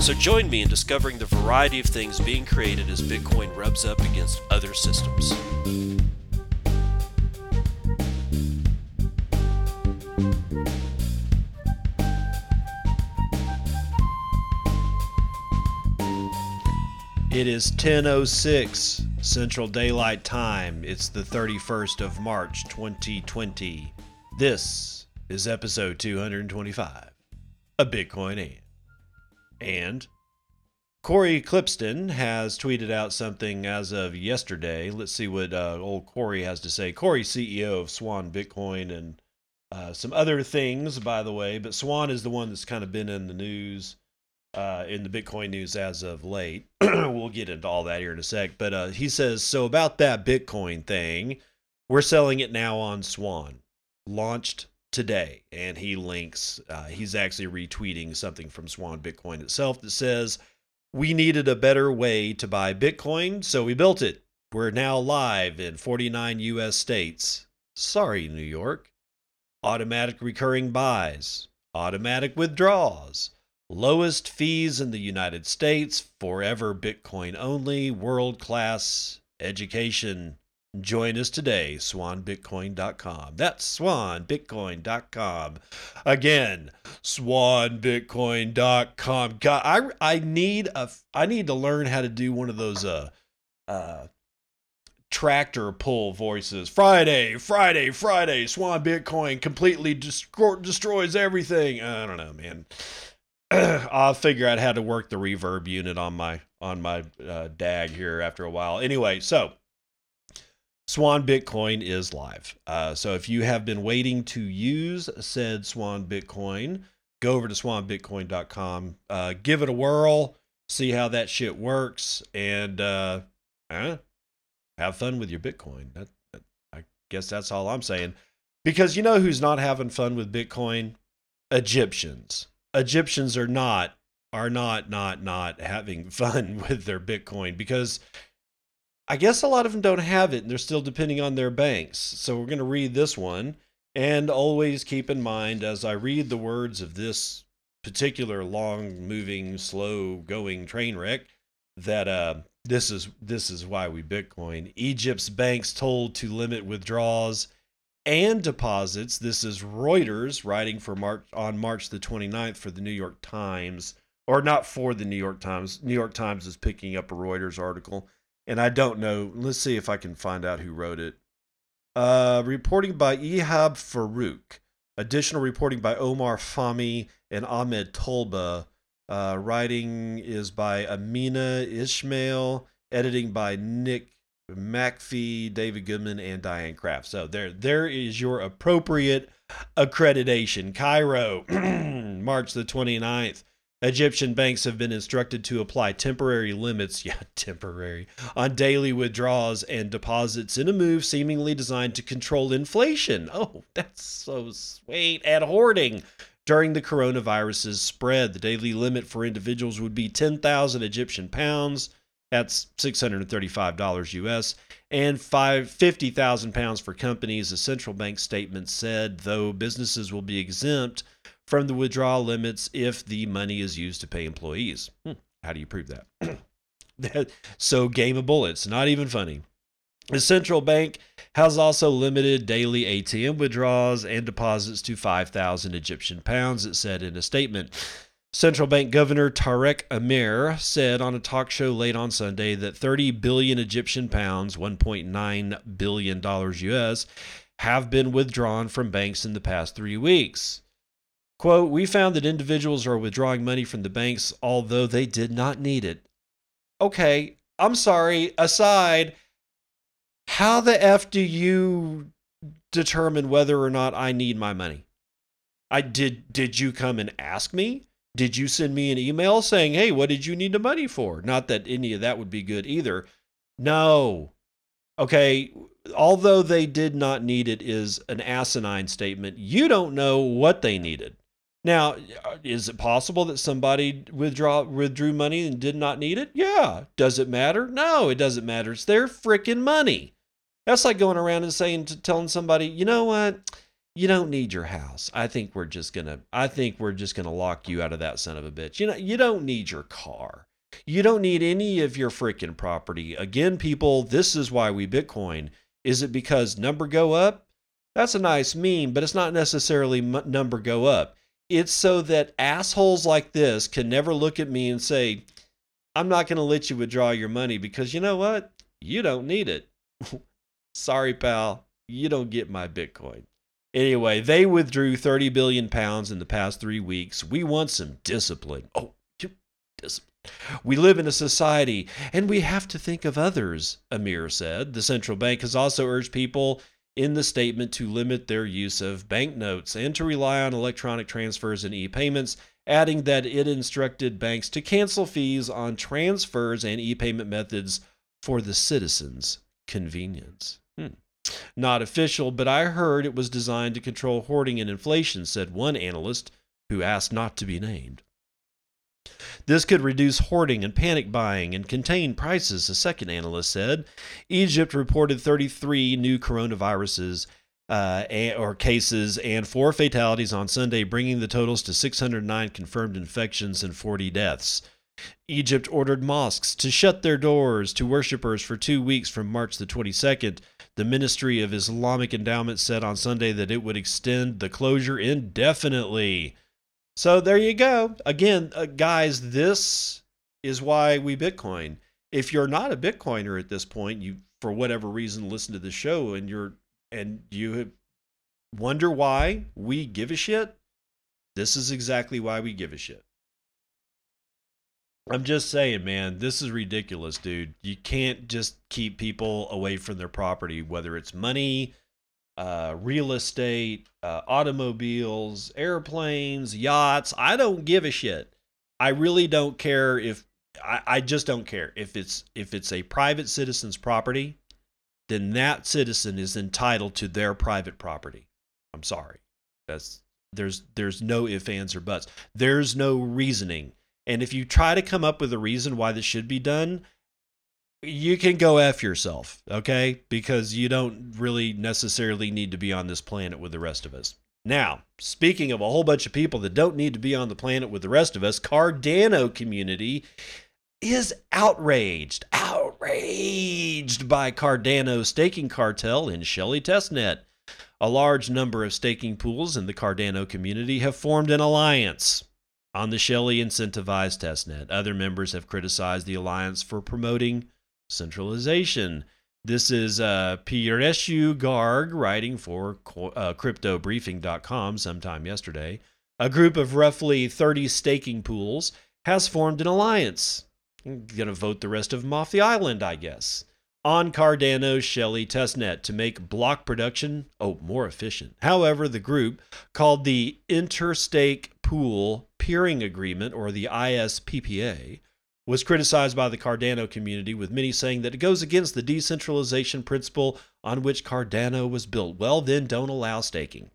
So join me in discovering the variety of things being created as Bitcoin rubs up against other systems. It is 10:06 Central Daylight Time. It's the 31st of March 2020. This is episode 225 a Bitcoin and. And Cory Klippsten has tweeted out something as of yesterday. Let's see what uh, old Cory has to say. Cory, CEO of Swan Bitcoin and uh, some other things, by the way, but Swan is the one that's kind of been in the news, uh, in the Bitcoin news as of late. we'll get into all that here in a sec. But uh, he says so about that Bitcoin thing, we're selling it now on Swan. Launched today and he links uh, he's actually retweeting something from swan bitcoin itself that says we needed a better way to buy bitcoin so we built it. We're now live in 49 us states. Sorry new york. Automatic recurring buys automatic withdrawals lowest fees in the united states forever bitcoin only world class education Join us today, swanbitcoin.com. That's swanbitcoin.com. Again, swanbitcoin.com. God, I I need a I need to learn how to do one of those uh uh tractor pull voices. Friday, Friday, Friday, Swan Bitcoin completely destroys everything. I don't know, man. I'll figure out how to work the reverb unit on my on my uh, DAG here after a while. Anyway, so Swan Bitcoin is live. Uh, so if you have been waiting to use said Swan Bitcoin, go over to swanbitcoin.com, uh, give it a whirl, see how that shit works, and uh, eh, have fun with your Bitcoin. That, that, I guess that's all I'm saying. Because you know who's not having fun with Bitcoin? Egyptians. Egyptians are not are not not not having fun with their Bitcoin because I guess a lot of them don't have it and they're still depending on their banks. So we're going to read this one. And always keep in mind as I read the words of this particular long moving, slow going train wreck that uh, this is this is why we Bitcoin. Egypt's banks told to limit withdrawals and deposits. This is Reuters writing for March on March the 29th for the New York Times, or not for the New York Times. New York Times is picking up a Reuters article and I don't know. Let's see if I can find out who wrote it. Uh, reporting by Ihab Farouk. Additional reporting by Omar Fahmy and Ahmed Tolba. Uh, writing is by Amina Ismail. Editing by Nick Macfie, David Goodman, and Diane Craft. So there, there is your appropriate accreditation. Cairo, March the 29th. Egyptian banks have been instructed to apply temporary limits, yeah, temporary, on daily withdrawals and deposits in a move seemingly designed to control inflation. Oh, that's so sweet. And hoarding. During the coronavirus's spread, the daily limit for individuals would be 10,000 Egyptian pounds. That's $635 US and 50,000 pounds for companies. A central bank statement said, though businesses will be exempt from the withdrawal limits if the money is used to pay employees. Hmm. How do you prove that? so game of bullets, not even funny. The central bank has also limited daily ATM withdrawals and deposits to 5,000 Egyptian pounds, it said in a statement. Central Bank Governor Tarek Amer said on a talk show late on Sunday that 30 billion Egyptian pounds, 1.9 billion dollars US, have been withdrawn from banks in the past 3 weeks. Quote, we found that individuals are withdrawing money from the banks although they did not need it. Okay, I'm sorry, aside, how the F do you determine whether or not I need my money? I did did you come and ask me? Did you send me an email saying, hey, what did you need the money for? Not that any of that would be good either. No. Okay. Although they did not need it, is an asinine statement. You don't know what they needed. Now, uh, is it possible that somebody withdraw withdrew money and did not need it? Yeah. Does it matter? No, it doesn't matter. It's their freaking money. That's like going around and saying to telling somebody, you know what? You don't need your house. I think we're just gonna I think we're just gonna lock you out of that son of a bitch. You know, you don't need your car. You don't need any of your freaking property. Again, people, this is why we Bitcoin. Is it because number go up? That's a nice meme, but it's not necessarily number go up. It's so that assholes like this can never look at me and say, I'm not going to let you withdraw your money because you know what? You don't need it. Sorry, pal. You don't get my Bitcoin. Anyway, they withdrew 30 billion pounds in the past three weeks. We want some discipline. Oh, discipline. We live in a society and we have to think of others, Amer said. The central bank has also urged people in the statement to limit their use of banknotes and to rely on electronic transfers and e payments, adding that it instructed banks to cancel fees on transfers and e payment methods for the citizens' convenience. Hmm. Not official, but I heard it was designed to control hoarding and inflation, said one analyst who asked not to be named. This could reduce hoarding and panic buying and contain prices, a second analyst said. Egypt reported 33 new coronaviruses uh, or cases and four fatalities on Sunday, bringing the totals to 609 confirmed infections and 40 deaths. Egypt ordered mosques to shut their doors to worshippers for two weeks from March the 22nd. The Ministry of Islamic Endowment said on Sunday that it would extend the closure indefinitely. So there you go. Again, uh, guys, this is why we Bitcoin. If you're not a Bitcoiner at this point, you for whatever reason listen to the show and you're and you wonder why we give a shit, this is exactly why we give a shit. I'm just saying, man, this is ridiculous, dude. You can't just keep people away from their property, whether it's money, uh, real estate, uh, automobiles, airplanes, yachts. I don't give a shit. I really don't care if I, I just don't care if it's if it's a private citizen's property, then that citizen is entitled to their private property. I'm sorry. That's there's there's no ifs, ands, or buts. There's no reasoning. And if you try to come up with a reason why this should be done, you can go F yourself, okay? Because you don't really necessarily need to be on this planet with the rest of us. Now, speaking of a whole bunch of people that don't need to be on the planet with the rest of us, Cardano community is outraged, outraged by Cardano staking cartel in Shelley testnet. A large number of staking pools in the Cardano community have formed an alliance on the Shelley incentivized testnet. Other members have criticized the alliance for promoting centralization. This is uh, Garg writing for uh, CryptoBriefing.com sometime yesterday. A group of roughly 30 staking pools has formed an alliance. I'm to vote the rest of them off the island, I guess. On Cardano's Shelley testnet to make block production oh more efficient. However, the group called the Interstake Pool Peering Agreement or the ISPPA was criticized by the Cardano community, with many saying that it goes against the decentralization principle on which Cardano was built. Well, then don't allow staking.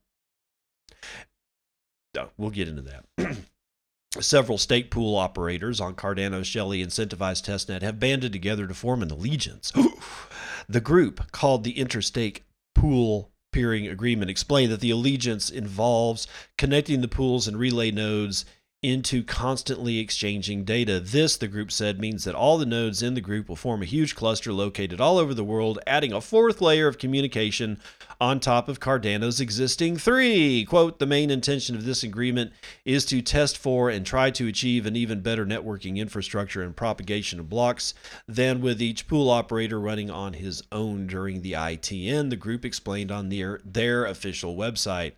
Oh, we'll get into that. Several stake pool operators on Cardano's Shelley incentivized testnet have banded together to form an allegiance. the group, called the Interstake Pool Peering Agreement, explained that the allegiance involves connecting the pools and relay nodes into constantly exchanging data. This, the group said, means that all the nodes in the group will form a huge cluster located all over the world, adding a fourth layer of communication on top of Cardano's existing three. Quote The main intention of this agreement is to test for and try to achieve an even better networking infrastructure and propagation of blocks than with each pool operator running on his own during the ITN, the group explained on their, their official website.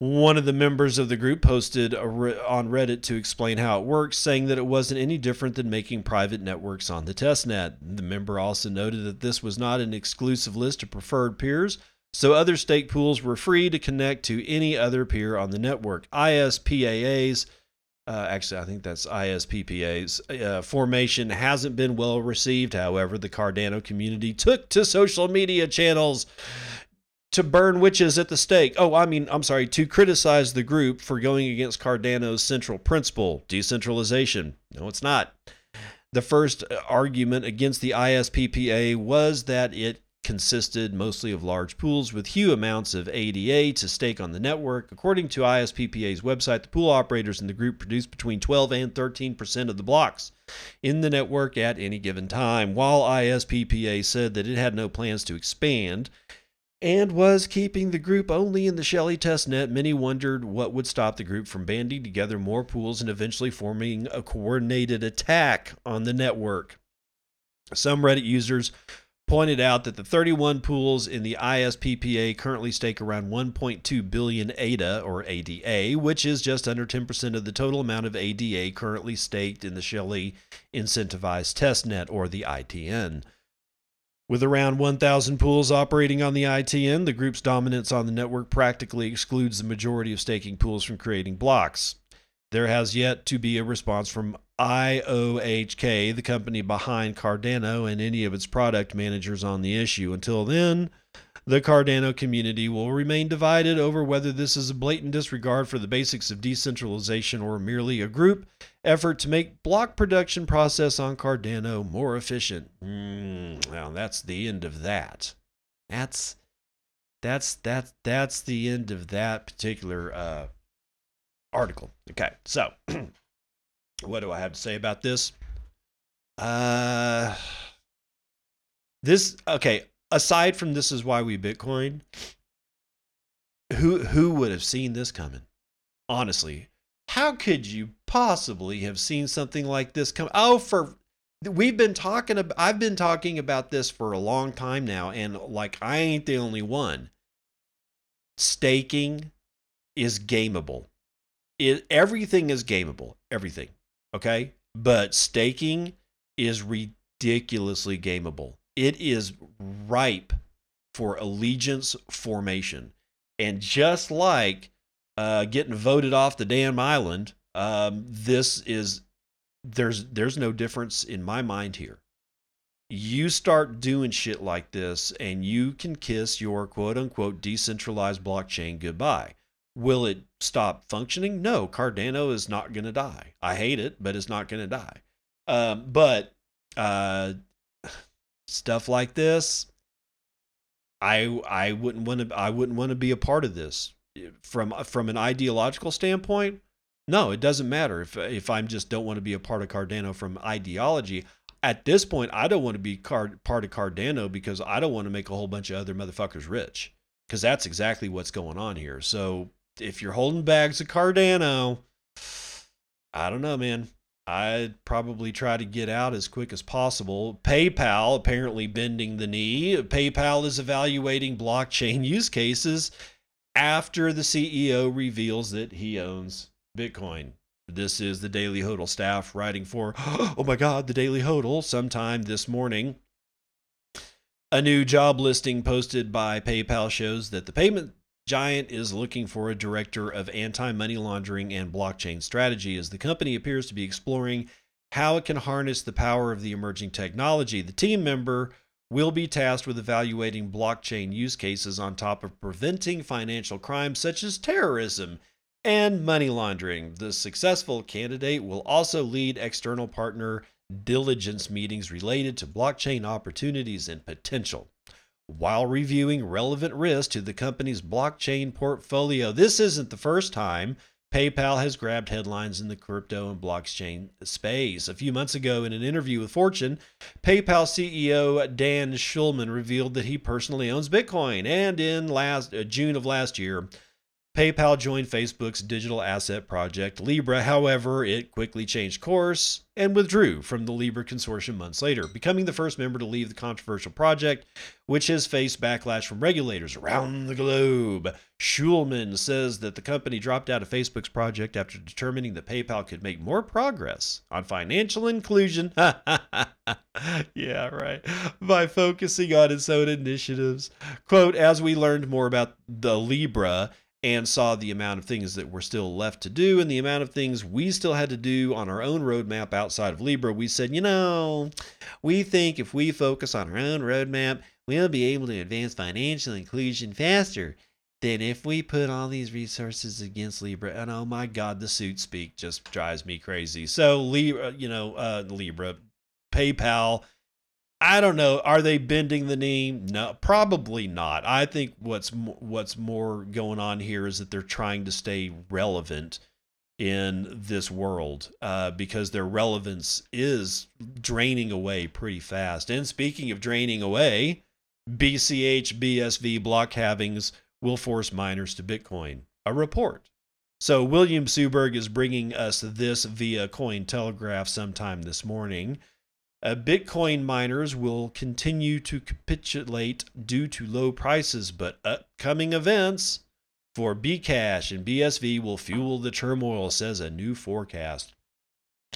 One of the members of the group posted on Reddit to explain how it works, saying that it wasn't any different than making private networks on the testnet. The member also noted that this was not an exclusive list of preferred peers, so other stake pools were free to connect to any other peer on the network. ISPAAs uh, actually, I think that's ISPPA's uh, formation hasn't been well received. However, the Cardano community took to social media channels to burn witches at the stake. Oh, I mean, I'm sorry, to criticize the group for going against Cardano's central principle, decentralization. No, it's not. The first uh, argument against the ISPPA was that it consisted mostly of large pools with huge amounts of ADA to stake on the network. According to ISPPA's website, the pool operators in the group produce between 12 and 13% of the blocks in the network at any given time. While ISPPA said that it had no plans to expand, and was keeping the group only in the Shelley test net, many wondered what would stop the group from banding together more pools and eventually forming a coordinated attack on the network. Some Reddit users pointed out that the 31 pools in the ISPPA currently stake around 1.2 billion ADA or ADA, which is just under 10% of the total amount of ADA currently staked in the Shelley incentivized testnet or the ITN. With around 1,000 pools operating on the ITN, the group's dominance on the network practically excludes the majority of staking pools from creating blocks. There has yet to be a response from IOHK, the company behind Cardano, and any of its product managers on the issue. Until then, the Cardano community will remain divided over whether this is a blatant disregard for the basics of decentralization or merely a group effort to make block production process on Cardano more efficient. Mm, well, that's the end of that. That's that's that's that's the end of that particular uh, article. Okay, so what do I have to say about this? Uh, this okay aside from this is why we Bitcoin, who who would have seen this coming? Honestly, how could you possibly have seen something like this come? Oh, for we've been talking about I've been talking about this for a long time now, and like I ain't the only one. Staking is gameable. It everything is gameable. Everything. Okay? But staking is ridiculously gameable it is ripe for allegiance formation. And just like uh, getting voted off the damn island, um, this is there's there's no difference in my mind here. You start doing shit like this, and you can kiss your quote unquote decentralized blockchain goodbye. Will it stop functioning? No, Cardano is not going to die. I hate it, but it's not going to die. Um, but uh, stuff like this i i wouldn't want to i wouldn't want to be a part of this. Eh, from uh, from an ideological standpoint no it doesn't matter. If uh, if i'm just don't want to be a part of cardano from ideology at this point i don't want to be card, part of cardano because i don't want to make a whole bunch of other motherfuckers rich because that's exactly what's going on here. So if you're holding bags of cardano i don't know man I'd probably try to get out as quick as possible. PayPal apparently bending the knee. PayPal is evaluating blockchain use cases after the CEO reveals that he owns Bitcoin. This is the Daily Hodl staff writing for, oh my God, the Daily Hodl sometime this morning. A new job listing posted by PayPal shows that the payment Giant is looking for a director of anti money laundering and blockchain strategy as the company appears to be exploring how it can harness the power of the emerging technology. The team member will be tasked with evaluating blockchain use cases on top of preventing financial crimes such as terrorism and money laundering. The successful candidate will also lead external partner diligence meetings related to blockchain opportunities and potential while reviewing relevant risks to the company's blockchain portfolio. This isn't the first time PayPal has grabbed headlines in the crypto and blockchain space. A few months ago, in an interview with Fortune, PayPal CEO Dan Schulman revealed that he personally owns Bitcoin. And in last uh, June of last year, PayPal joined Facebook's digital asset project Libra. However, it quickly changed course and withdrew from the Libra consortium months later, becoming the first member to leave the controversial project, which has faced backlash from regulators around the globe. Schulman says that the company dropped out of Facebook's project after determining that PayPal could make more progress on financial inclusion. yeah, right. By focusing on its own initiatives. Quote, as we learned more about the Libra, and saw the amount of things that were still left to do and the amount of things we still had to do on our own roadmap outside of Libra, we said, you know, we think if we focus on our own roadmap, we'll be able to advance financial inclusion faster than if we put all these resources against Libra. And oh my God, the suit speak just drives me crazy. So Libra, you know, uh, Libra, PayPal I don't know. Are they bending the knee? No, probably not. I think what's what's more going on here is that they're trying to stay relevant in this world uh, because their relevance is draining away pretty fast. And speaking of draining away, BCH BSV block halvings will force miners to Bitcoin. A report. So William Suberg is bringing us this via Cointelegraph sometime this morning. Uh, Bitcoin miners will continue to capitulate due to low prices, but upcoming events for Bcash and BSV will fuel the turmoil, says a new forecast.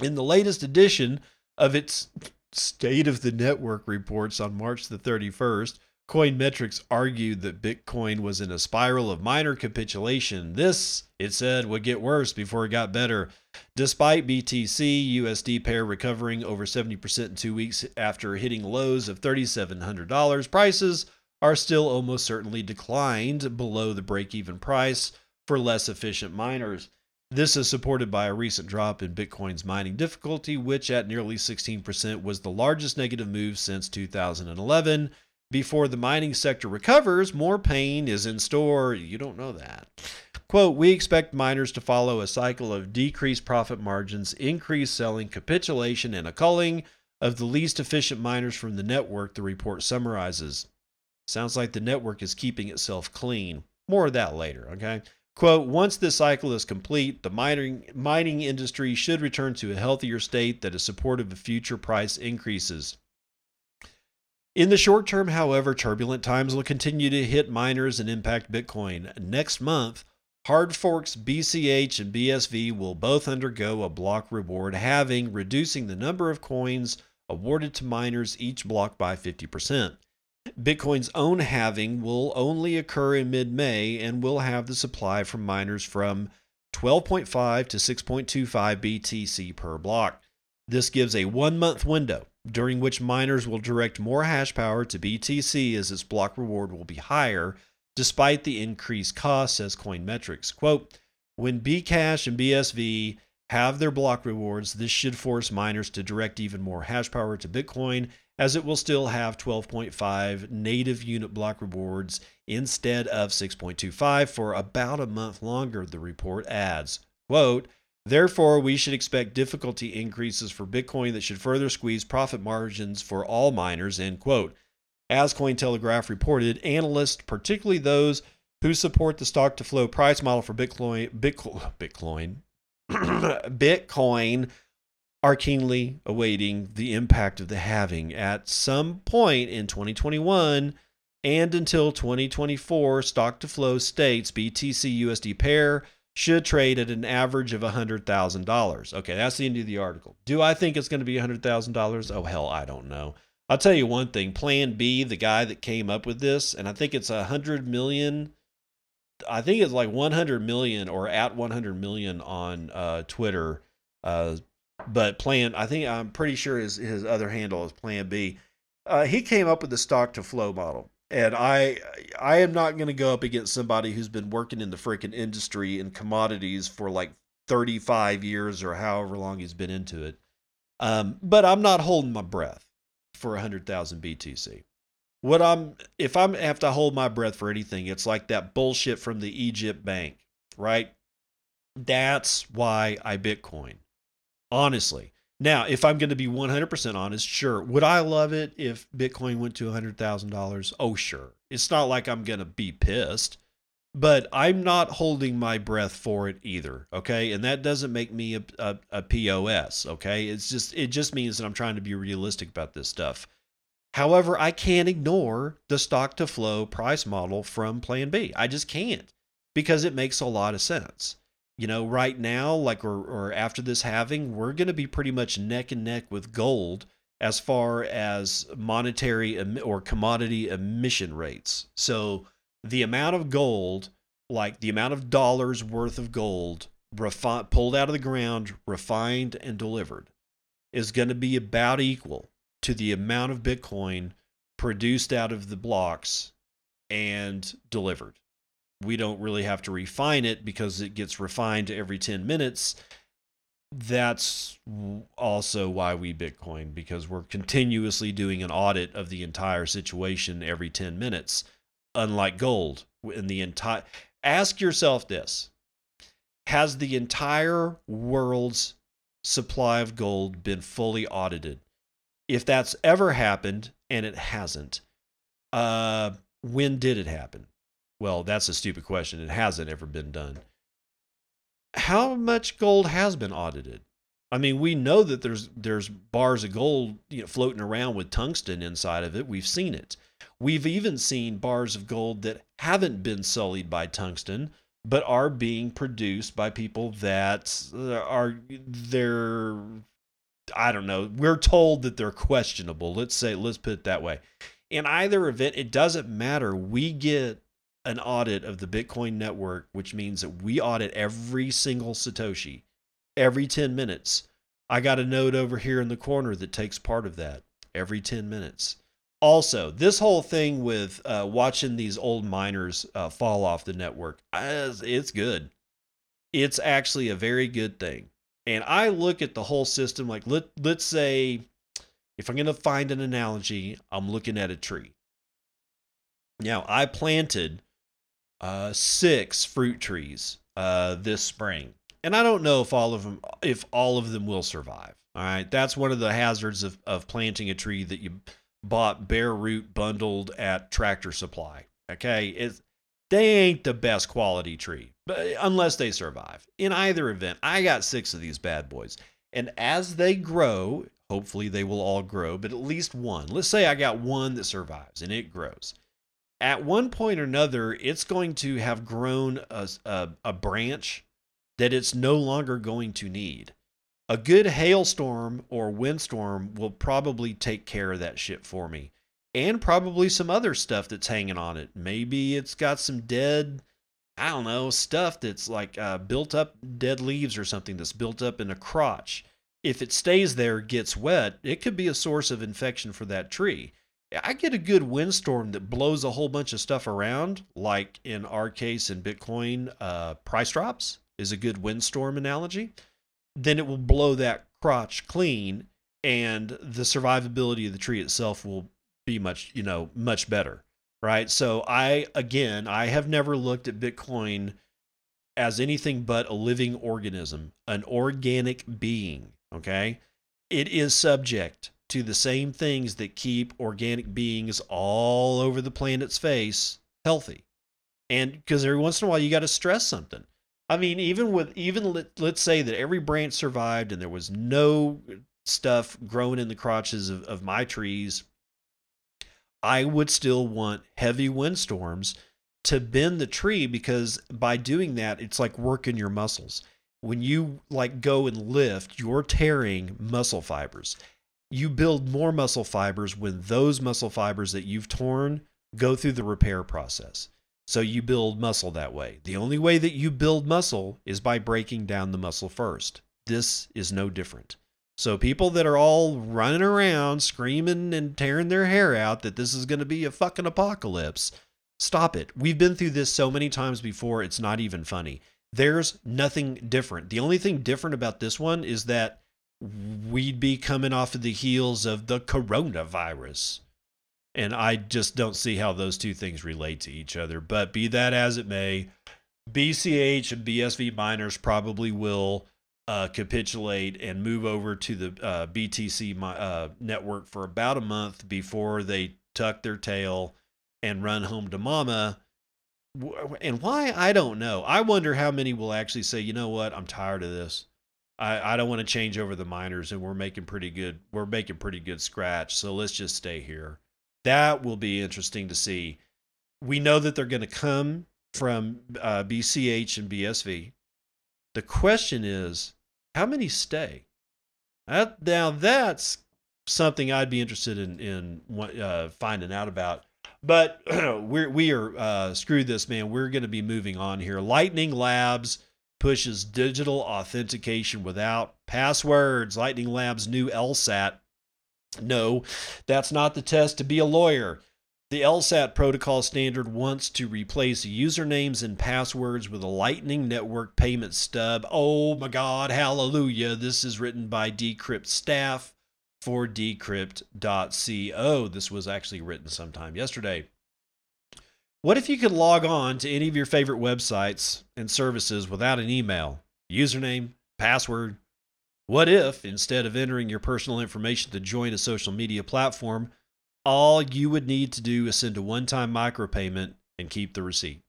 In the latest edition of its State of the Network reports on March the 31st, Coinmetrics argued that Bitcoin was in a spiral of miner capitulation. This, it said, would get worse before it got better. Despite BTC USD pair recovering over 70% in two weeks after hitting lows of $3,700, prices are still almost certainly declined below the break even price for less efficient miners. This is supported by a recent drop in Bitcoin's mining difficulty, which at nearly 16% was the largest negative move since 2011 before the mining sector recovers, more pain is in store. You don't know that. Quote, we expect miners to follow a cycle of decreased profit margins, increased selling, capitulation, and a culling of the least efficient miners from the network, the report summarizes. Sounds like the network is keeping itself clean. More of that later, okay? Quote, once this cycle is complete, the mining, mining industry should return to a healthier state that is supportive of future price increases. In the short term, however, turbulent times will continue to hit miners and impact Bitcoin. Next month, hard forks BCH and BSV will both undergo a block reward halving, reducing the number of coins awarded to miners each block by 50%. Bitcoin's own halving will only occur in mid May and will have the supply from miners from 12.5 to 6.25 BTC per block. This gives a one month window during which miners will direct more hash power to BTC as its block reward will be higher, despite the increased cost, says Coinmetrics. Quote, when Bcash and BSV have their block rewards, this should force miners to direct even more hash power to Bitcoin, as it will still have 12.5 native unit block rewards instead of 6.25 for about a month longer, the report adds. Quote, Therefore, we should expect difficulty increases for Bitcoin that should further squeeze profit margins for all miners, end quote. As Cointelegraph reported, analysts, particularly those who support the stock to flow price model for Bitcoin, Bitcoin, Bitcoin, Bitcoin are keenly awaiting the impact of the halving at some point in 2021 and until 2024 stock to flow states BTC USD pair should trade at an average of $100,000. Okay, that's the end of the article. Do I think it's going to be $100,000? Oh, hell, I don't know. I'll tell you one thing Plan B, the guy that came up with this, and I think it's a 100 million. I think it's like 100 million or at 100 million on uh, Twitter. Uh, but Plan, I think I'm pretty sure his, his other handle is Plan B. Uh, he came up with the stock to flow model and I I am not going to go up against somebody who's been working in the freaking industry and commodities for like 35 years or however long he's been into it. Um, but I'm not holding my breath for 100,000 BTC. What I'm if I'm have to hold my breath for anything, it's like that bullshit from the Egypt bank, right? That's why I Bitcoin. Honestly, now, if I'm going to be 100% honest, sure. Would I love it if Bitcoin went to $100,000? Oh, sure. It's not like I'm going to be pissed, but I'm not holding my breath for it either. Okay. And that doesn't make me a, a, a POS. Okay. It's just, it just means that I'm trying to be realistic about this stuff. However, I can't ignore the stock to flow price model from Plan B. I just can't because it makes a lot of sense you know, right now, like or, or after this halving, we're going to be pretty much neck and neck with gold as far as monetary or commodity emission rates. So the amount of gold like the amount of dollars worth of gold refi- pulled out of the ground, refined, and delivered is going to be about equal to the amount of Bitcoin produced out of the blocks and delivered. We don't really have to refine it because it gets refined every 10 minutes. That's also why we Bitcoin, because we're continuously doing an audit of the entire situation every 10 minutes, unlike gold. In the entire, ask yourself this Has the entire world's supply of gold been fully audited? If that's ever happened, and it hasn't, uh, when did it happen? Well, that's a stupid question. It hasn't ever been done. How much gold has been audited? I mean, we know that there's there's bars of gold you know, floating around with tungsten inside of it. We've seen it. We've even seen bars of gold that haven't been sullied by tungsten, but are being produced by people that uh, are they're I don't know. We're told that they're questionable. Let's say let's put it that way. In either event, it doesn't matter. We get an audit of the Bitcoin network, which means that we audit every single Satoshi every 10 minutes. I got a node over here in the corner that takes part of that every 10 minutes. Also, this whole thing with uh, watching these old miners uh, fall off the network, it's good. It's actually a very good thing. And I look at the whole system like let let's say if I'm going to find an analogy, I'm looking at a tree. Now, I planted uh, six fruit trees uh, this spring, and I don't know if all of them if all of them will survive. All right, that's one of the hazards of of planting a tree that you bought bare root bundled at Tractor Supply. Okay, it's they ain't the best quality tree, but unless they survive. In either event, I got six of these bad boys, and as they grow, hopefully they will all grow, but at least one. Let's say I got one that survives and it grows at one point or another, it's going to have grown a, a, a, branch that it's no longer going to need. A good hailstorm or windstorm will probably take care of that shit for me. And probably some other stuff that's hanging on it. Maybe it's got some dead, I don't know, stuff that's like uh, built up dead leaves or something that's built up in a crotch. If it stays there, gets wet, it could be a source of infection for that tree I get a good windstorm that blows a whole bunch of stuff around, like in our case in Bitcoin, uh, price drops is a good windstorm analogy. Then it will blow that crotch clean, and the survivability of the tree itself will be much, you know, much better, right? So I, again, I have never looked at Bitcoin as anything but a living organism, an organic being. Okay, it is subject to the same things that keep organic beings all over the planet's face healthy. And because every once in a while you got to stress something. I mean, even with even let, let's say that every branch survived and there was no stuff growing in the crotches of, of my trees, I would still want heavy windstorms to bend the tree because by doing that, it's like working your muscles. When you like go and lift, you're tearing muscle fibers you build more muscle fibers when those muscle fibers that you've torn go through the repair process. So you build muscle that way. The only way that you build muscle is by breaking down the muscle first. This is no different. So people that are all running around screaming and tearing their hair out that this is going to be a fucking apocalypse, stop it. We've been through this so many times before, it's not even funny. There's nothing different. The only thing different about this one is that we'd be coming off of the heels of the coronavirus. And I just don't see how those two things relate to each other. But be that as it may, BCH and BSV miners probably will uh, capitulate and move over to the uh, BTC uh, network for about a month before they tuck their tail and run home to mama. And why? I don't know. I wonder how many will actually say, you know what? I'm tired of this. I, I don't want to change over the miners and we're making pretty good we're making pretty good scratch so let's just stay here. That will be interesting to see. We know that they're going to come from uh, bch and bsv the question is how many stay? That, now that's something i'd be interested in in uh, finding out about. But we're we are uh, screw this, man. We're going to be moving on here. Lightning Labs pushes digital authentication without passwords. Lightning Labs' new LSAT. No, that's not the test to be a lawyer. The LSAT protocol standard wants to replace usernames and passwords with a Lightning Network payment stub. Oh my God, hallelujah. This is written by Decrypt staff for decrypt.co. This was actually written sometime yesterday. What if you could log on to any of your favorite websites and services without an email, username, password? What if, instead of entering your personal information to join a social media platform, all you would need to do is send a one time micropayment and keep the receipt.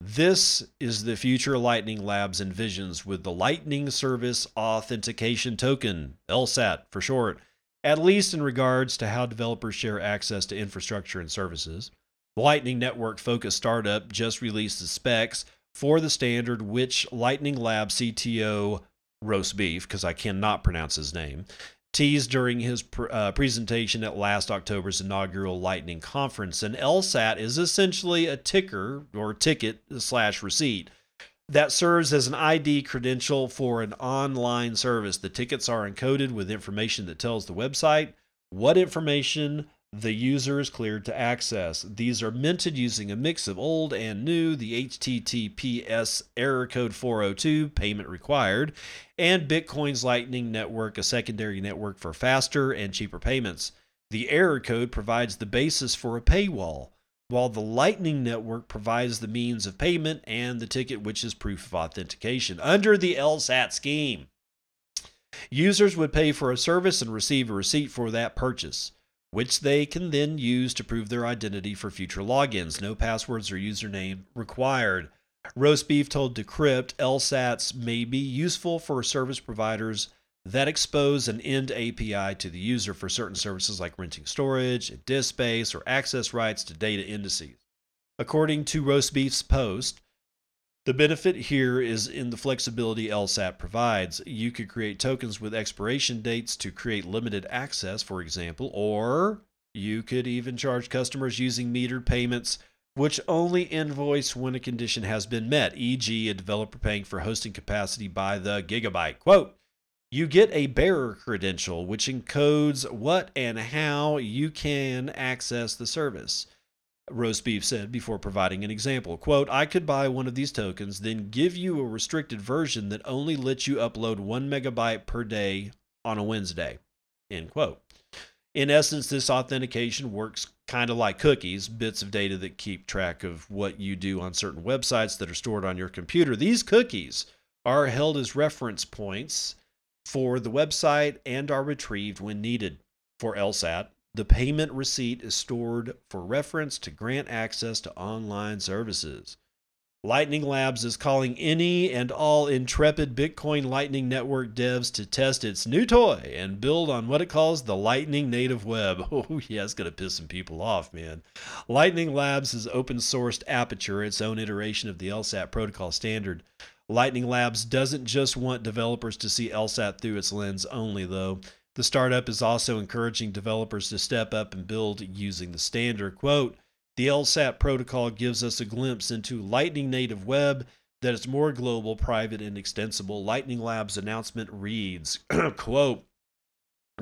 This is the future Lightning Labs envisions with the Lightning Service Authentication Token, LSAT for short, at least in regards to how developers share access to infrastructure and services. Lightning Network focused startup just released the specs for the standard, which Lightning Lab CTO Roast Beef, because I cannot pronounce his name, teased during his pr- uh, presentation at last October's inaugural Lightning conference. An LSAT is essentially a ticker or ticket slash receipt that serves as an ID credential for an online service. The tickets are encoded with information that tells the website what information the user is cleared to access. These are minted using a mix of old and new, the HTTPS error code 402, payment required, and Bitcoin's Lightning Network, a secondary network for faster and cheaper payments. The error code provides the basis for a paywall, while the Lightning Network provides the means of payment and the ticket, which is proof of authentication. Under the LSAT scheme, users would pay for a service and receive a receipt for that purchase which they can then use to prove their identity for future logins. No passwords or username required. Roast Beef told Decrypt LSATs may be useful for service providers that expose an end API to the user for certain services like renting storage, disk space, or access rights to data indices. According to Roast Beef's post, the benefit here is in the flexibility LSAT provides. You could create tokens with expiration dates to create limited access, for example, or you could even charge customers using metered payments, which only invoice when a condition has been met, e.g., a developer paying for hosting capacity by the gigabyte. Quote, you get a bearer credential, which encodes what and how you can access the service. Roast Beef said before providing an example. Quote, I could buy one of these tokens, then give you a restricted version that only lets you upload one megabyte per day on a Wednesday. End quote. In essence, this authentication works kind of like cookies, bits of data that keep track of what you do on certain websites that are stored on your computer. These cookies are held as reference points for the website and are retrieved when needed. For LSAT, the payment receipt is stored for reference to grant access to online services. Lightning Labs is calling any and all intrepid Bitcoin Lightning Network devs to test its new toy and build on what it calls the Lightning Native Web. Oh, yeah, it's going to piss some people off, man. Lightning Labs has open sourced Aperture, its own iteration of the LSAT protocol standard. Lightning Labs doesn't just want developers to see LSAT through its lens only, though. The startup is also encouraging developers to step up and build using the standard. Quote, the LSAT protocol gives us a glimpse into Lightning native web that is more global, private, and extensible. Lightning Labs announcement reads, quote,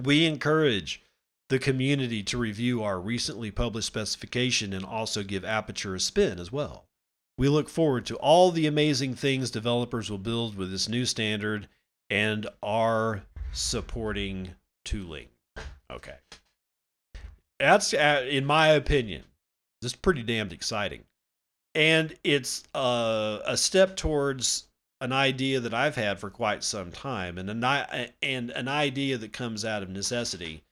we encourage the community to review our recently published specification and also give Aperture a spin as well. We look forward to all the amazing things developers will build with this new standard and are supporting tooling. Okay. That's, uh, in my opinion, just pretty damned exciting. And it's uh, a step towards an idea that I've had for quite some time and an, and an idea that comes out of necessity.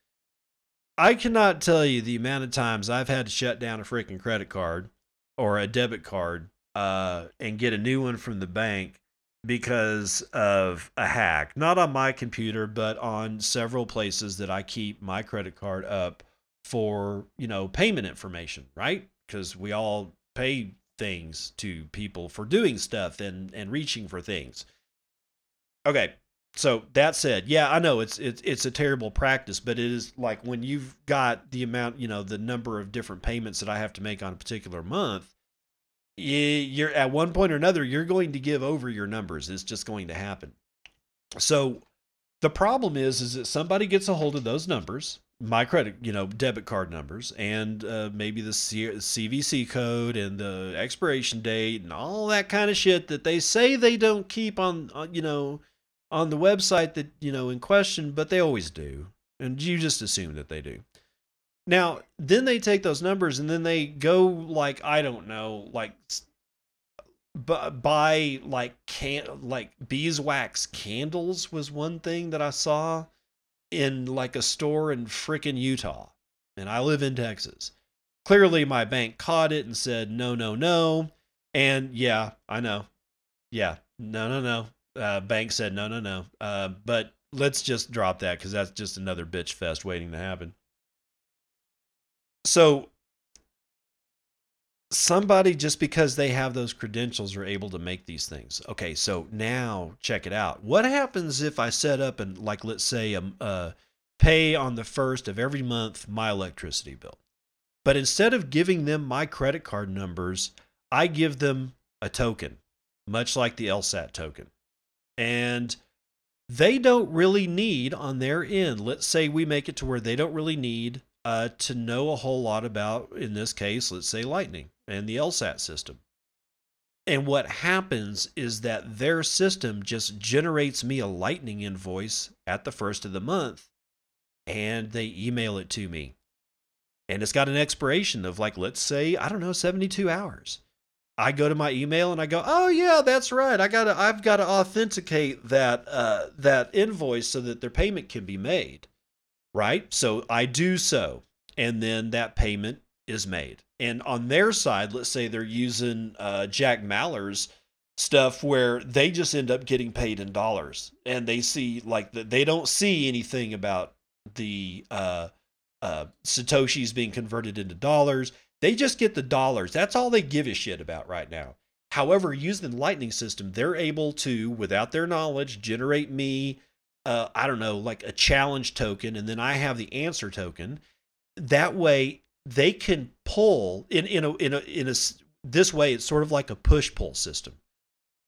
I cannot tell you the amount of times I've had to shut down a freaking credit card or a debit card uh, and get a new one from the bank because of a hack. Not on my computer, but on several places that I keep my credit card up for, you know, payment information, right? Because we all pay things to people for doing stuff and and reaching for things. Okay. so that said, yeah, I know it's it's it's a terrible practice, but it is like when you've got the amount, you know, the number of different payments that I have to make on a particular month, you're at one point or another, you're going to give over your numbers. It's just going to happen. So the problem is, is that somebody gets a hold of those numbers, my credit, you know, debit card numbers, and uh, maybe the C- CVC code and the expiration date and all that kind of shit that they say they don't keep on, uh, you know, on the website that you know in question, but they always do, and you just assume that they do. Now, then they take those numbers and then they go like I don't know, like buy like can like beeswax candles was one thing that I saw in like a store in frickin' Utah, and I live in Texas. Clearly, my bank caught it and said no, no, no, and yeah, I know, yeah, no, no, no. Uh, bank said no, no, no. Uh, but let's just drop that because that's just another bitch fest waiting to happen. So somebody just because they have those credentials are able to make these things. Okay, so now check it out. What happens if I set up and like let's say a, uh pay on the first of every month my electricity bill. But instead of giving them my credit card numbers, I give them a token, much like the LSAT token. And they don't really need on their end, let's say we make it to where they don't really need uh, to know a whole lot about, in this case, let's say Lightning and the LSAT system. And what happens is that their system just generates me a Lightning invoice at the first of the month and they email it to me. And it's got an expiration of, like, let's say, I don't know, 72 hours. I go to my email and I go, "Oh yeah, that's right. I got to I've got to authenticate that uh, that invoice so that their payment can be made." Right? So I do so, and then that payment is made. And on their side, let's say they're using uh, Jack Mallers stuff where they just end up getting paid in dollars, and they see like the, they don't see anything about the uh, uh, satoshis being converted into dollars they just get the dollars. That's all they give a shit about right now. However, using the Lightning system, they're able to, without their knowledge, generate me, uh, I don't know, like a challenge token, and then I have the answer token. That way, they can pull in in a in a in a this way. It's sort of like a push pull system.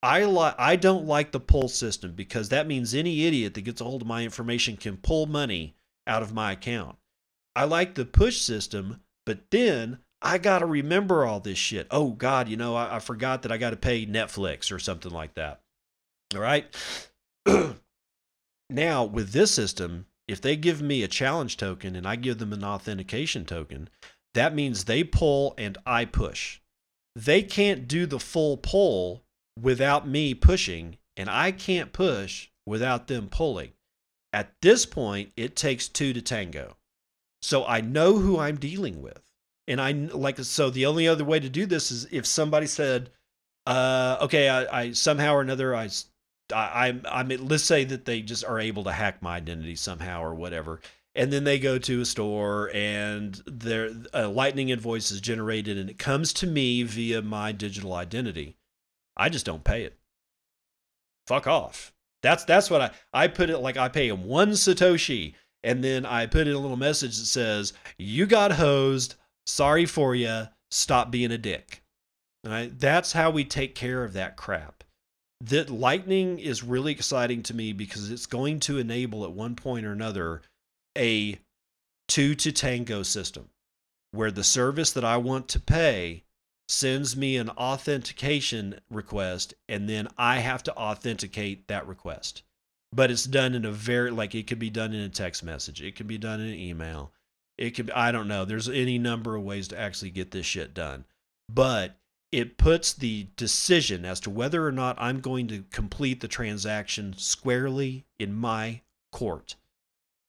I like I don't like the pull system because that means any idiot that gets a hold of my information can pull money out of my account. I like the push system, but then I got to remember all this shit. Oh, God, you know, I, I forgot that I got to pay Netflix or something like that. All right. now, with this system, if they give me a challenge token and I give them an authentication token, that means they pull and I push. They can't do the full pull without me pushing, and I can't push without them pulling. At this point, it takes two to tango. So I know who I'm dealing with. And I like so the only other way to do this is if somebody said, uh, okay, I, I somehow or another I I, I'm, I'm let's say that they just are able to hack my identity somehow or whatever, and then they go to a store and their lightning invoice is generated and it comes to me via my digital identity. I just don't pay it. Fuck off. That's that's what I I put it like I pay them one satoshi and then I put in a little message that says you got hosed sorry for you. Stop being a dick. Right? That's how we take care of that crap. That Lightning is really exciting to me because it's going to enable at one point or another a two to tango system where the service that I want to pay sends me an authentication request and then I have to authenticate that request. But it's done in a very like it could be done in a text message, it could be done in an email, it could I don't know. There's any number of ways to actually get this shit done. But it puts the decision as to whether or not I'm going to complete the transaction squarely in my court.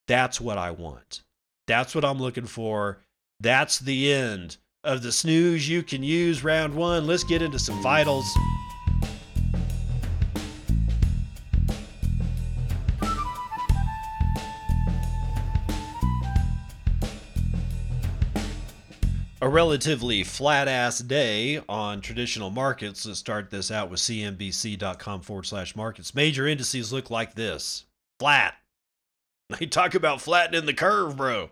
That's what I want. That's what I'm looking for. That's the end of the snooze you can use round one. Let's get into some vitals. A relatively flat ass day on traditional markets. Let's start this out with cnbc.com forward slash markets. Major indices look like this flat. They talk about flattening the curve, bro.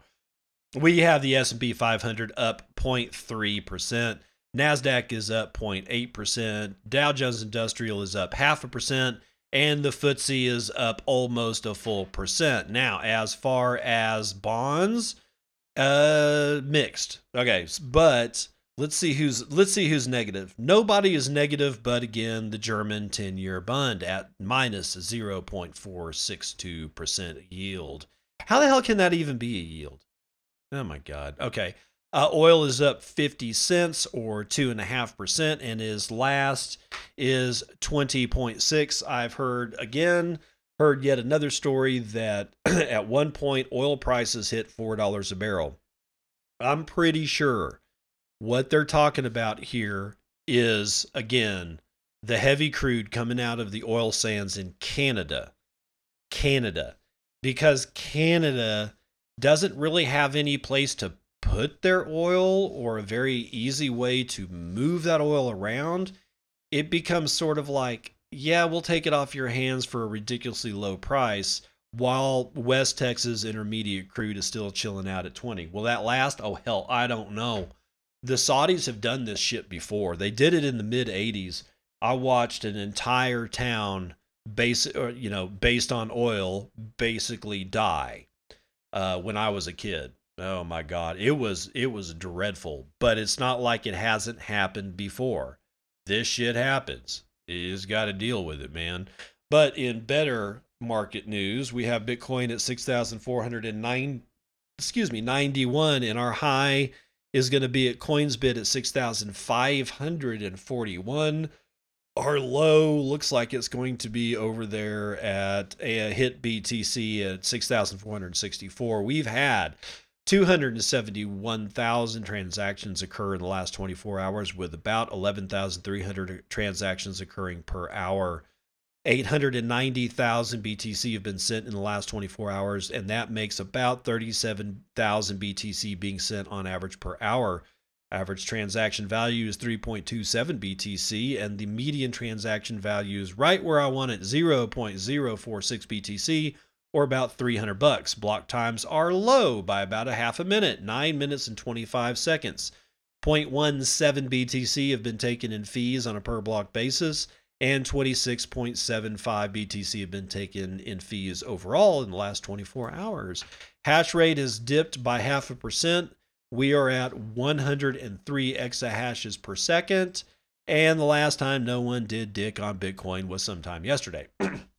We have the S&P 500 up 0.3%. Nasdaq is up 0.8%. Dow Jones Industrial is up half a percent and the FTSE is up almost a full percent. Now, as far as bonds, uh, mixed. Okay, but let's see who's let's see who's negative. Nobody is negative, but again, the German 10-year bond at minus 0.462% yield. How the hell can that even be a yield? Oh my god. Okay. Uh, oil is up 50 cents or 2.5%, and his last is 20.6. I've heard again, heard yet another story that at one point oil prices hit $4 a barrel. I'm pretty sure what they're talking about here is, again, the heavy crude coming out of the oil sands in Canada. Canada. Because Canada doesn't really have any place to put their oil or a very easy way to move that oil around, it becomes sort of like, yeah, we'll take it off your hands for a ridiculously low price while West Texas intermediate crude is still chilling out at 20. Will that last? Oh, hell, I don't know. The Saudis have done this shit before. They did it in the mid 80s. I watched an entire town base, you know, based on oil basically die uh, when I was a kid. Oh my god, it was it was dreadful, but it's not like it hasn't happened before. This shit happens. Just got to deal with it, man. But in better market news, we have Bitcoin at 6,409 excuse me, 91 and our high is going to be at Coinsbit at 6,541. Our low looks like it's going to be over there at a HitBTC at 6,464. We've had 271,000 transactions occur in the last 24 hours, with about 11,300 transactions occurring per hour. 890,000 BTC have been sent in the last 24 hours, and that makes about 37,000 BTC being sent on average per hour. Average transaction value is 3.27 BTC, and the median transaction value is right where I want it 0.046 BTC or about 300 bucks. Block times are low by about a half a minute, 9 minutes and 25 seconds. 0.17 BTC have been taken in fees on a per block basis, and 26.75 BTC have been taken in fees overall in the last 24 hours. Hash rate has dipped by half a percent. We are at 103 exahashes per second. And the last time no one did dick on Bitcoin was sometime yesterday.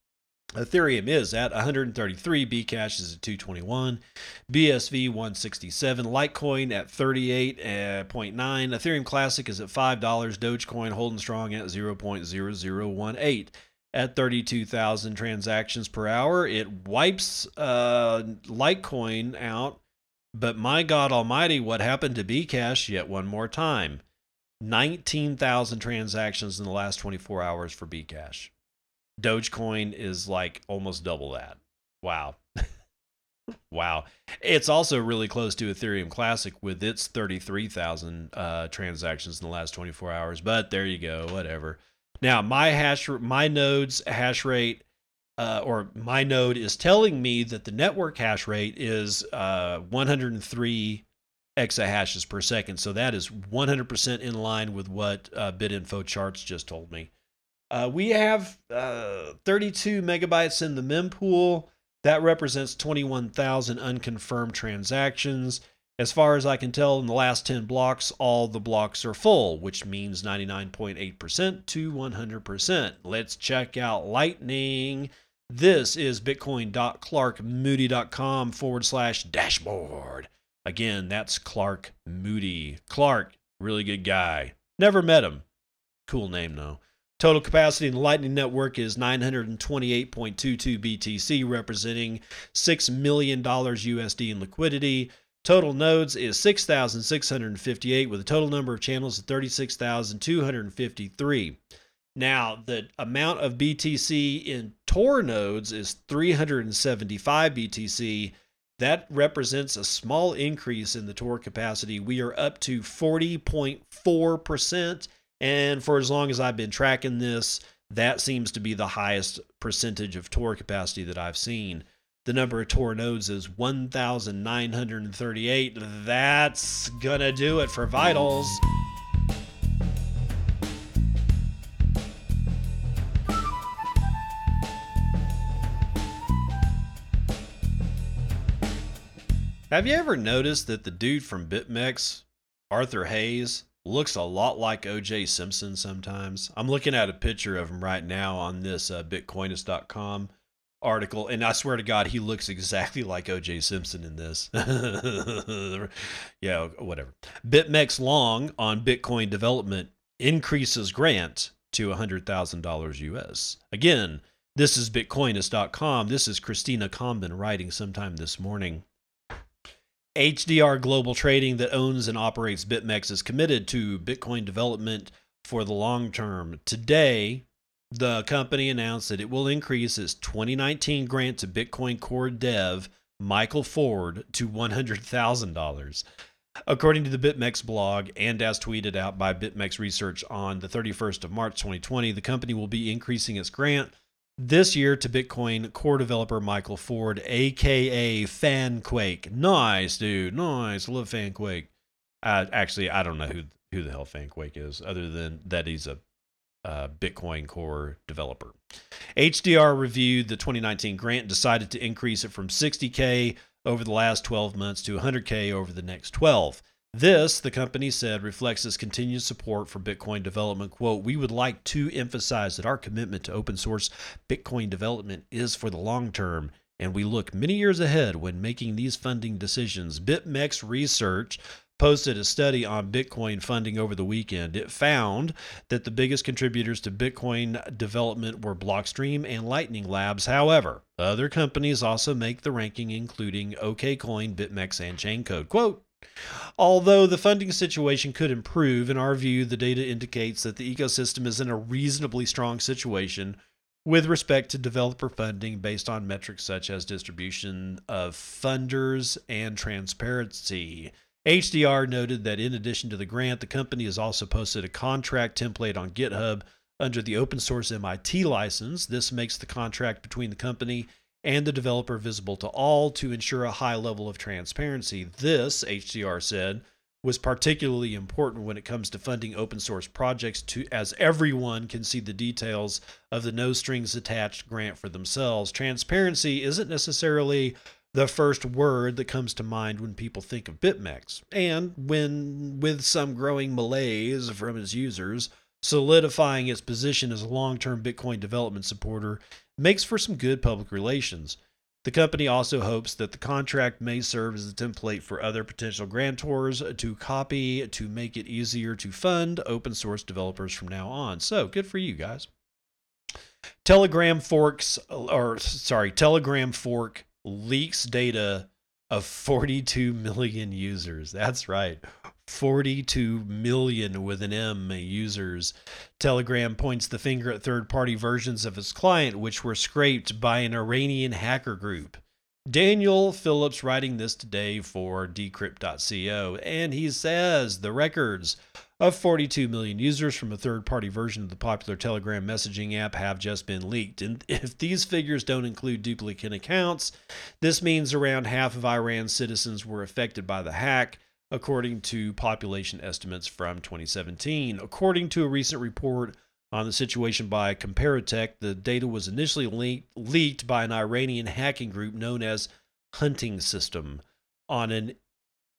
Ethereum is at 133, Bcash is at 221, BSV 167, Litecoin at 38.9, Ethereum Classic is at $5, Dogecoin holding strong at 0.0018 at 32,000 transactions per hour. It wipes uh, Litecoin out, but my God Almighty, what happened to Bcash yet one more time? 19,000 transactions in the last 24 hours for Bcash. Dogecoin is like almost double that. Wow. wow. It's also really close to Ethereum Classic with its 33,000 uh, transactions in the last 24 hours. But there you go, whatever. Now, my hash, my node's hash rate, uh, or my node is telling me that the network hash rate is uh, 103 exahashes per second. So that is 100% in line with what uh, BitInfoCharts just told me. Uh, we have uh, 32 megabytes in the mempool. That represents 21,000 unconfirmed transactions. As far as I can tell, in the last 10 blocks, all the blocks are full, which means 99.8% to 100%. Let's check out Lightning. This is bitcoin.clarkmoody.com forward slash dashboard. Again, that's Clark Moody. Clark, really good guy. Never met him. Cool name, though. Total capacity in the Lightning Network is 928.22 BTC, representing $6 million USD in liquidity. Total nodes is 6,658, with a total number of channels of 36,253. Now, the amount of BTC in Tor nodes is 375 BTC. That represents a small increase in the Tor capacity. We are up to 40.4%. And for as long as I've been tracking this, that seems to be the highest percentage of Tor capacity that I've seen. The number of Tor nodes is 1,938. That's gonna do it for vitals. Have you ever noticed that the dude from BitMEX, Arthur Hayes, looks a lot like OJ Simpson sometimes? I'm looking at a picture of him right now on this uh, Bitcoinist.com article, and I swear to God, he looks exactly like OJ Simpson in this. yeah, whatever. BitMEX long on Bitcoin development increases grant to $100,000 US. Again, this is Bitcoinist.com. This is Christina Comben writing sometime this morning. HDR Global Trading, that owns and operates BitMEX, is committed to Bitcoin development for the long term. Today, the company announced that it will increase its 2019 grant to Bitcoin Core dev Michael Ford to $100,000. According to the BitMEX blog and as tweeted out by BitMEX Research on the 31st of March 2020, the company will be increasing its grant this year to Bitcoin core developer Michael Ford, aka Fanquake. Nice, dude. Nice. Love Fanquake. Uh, actually, I don't know who who the hell Fanquake is, other than that he's a uh, Bitcoin core developer. HDR reviewed the 2019 grant, decided to increase it from 60k over the last 12 months to 100k over the next 12. This, the company said, reflects its continued support for Bitcoin development. Quote, we would like to emphasize that our commitment to open source Bitcoin development is for the long term, and we look many years ahead when making these funding decisions. BitMEX Research posted a study on Bitcoin funding over the weekend. It found that the biggest contributors to Bitcoin development were Blockstream and Lightning Labs. However, other companies also make the ranking, including OKCoin, BitMEX, and Chaincode. Quote, Although the funding situation could improve, in our view, the data indicates that the ecosystem is in a reasonably strong situation with respect to developer funding based on metrics such as distribution of funders and transparency. HDR noted that in addition to the grant, the company has also posted a contract template on GitHub under the open source MIT license. This makes the contract between the company and the developer visible to all to ensure a high level of transparency. This, HDR said, was particularly important when it comes to funding open source projects to as everyone can see the details of the no strings attached grant for themselves. Transparency isn't necessarily the first word that comes to mind when people think of BitMEX. And when with some growing malaise from its users, solidifying its position as a long-term Bitcoin development supporter makes for some good public relations. The company also hopes that the contract may serve as a template for other potential grantors to copy to make it easier to fund open source developers from now on. So, good for you guys. Telegram forks or sorry, Telegram fork leaks data of 42 million users. That's right. 42 million with an M users. Telegram points the finger at third party versions of its client, which were scraped by an Iranian hacker group. Daniel Phillips writing this today for decrypt.co, and he says the records of 42 million users from a third party version of the popular Telegram messaging app have just been leaked. And if these figures don't include duplicate accounts, this means around half of Iran's citizens were affected by the hack according to population estimates from 2017. According to a recent report on the situation by Comparitech, the data was initially le- leaked by an Iranian hacking group known as Hunting System on an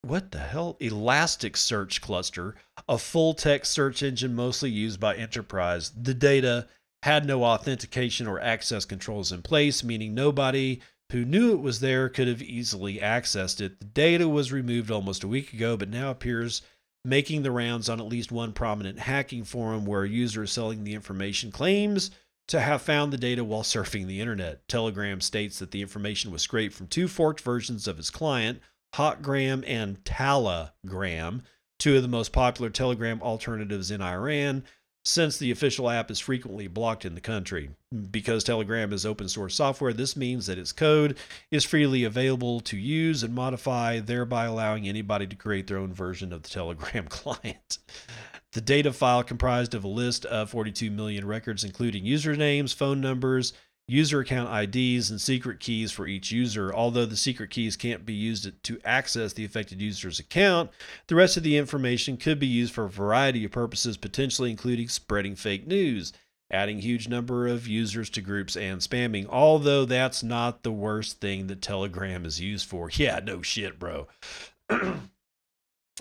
what the hell Elasticsearch cluster, a full text search engine mostly used by enterprise. The data had no authentication or access controls in place, meaning nobody who knew it was there could have easily accessed it. The data was removed almost a week ago, but now appears making the rounds on at least one prominent hacking forum where a user selling the information claims to have found the data while surfing the internet. Telegram states that the information was scraped from two forked versions of its client, Hotgram and Talagram, two of the most popular Telegram alternatives in Iran. Since the official app is frequently blocked in the country. Hmm. Because Telegram is open source software, this means that its code is freely available to use and modify, thereby allowing anybody to create their own version of the Telegram client. The data file comprised of a list of 42 million records, including usernames, phone numbers, user account IDs, and secret keys for each user. Although the secret keys can't be used to access the affected user's account, the rest of the information could be used for a variety of purposes, potentially including spreading fake news, adding huge number of users to groups, and spamming. Although that's not the worst thing that Telegram is used for. Yeah, no shit, bro.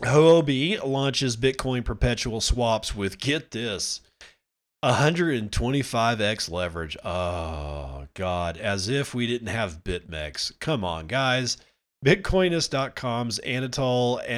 Huobi launches Bitcoin perpetual swaps with get this 125x leverage. Oh, God. As if we didn't have BitMEX. Come on, guys. Bitcoinist.com's Anatol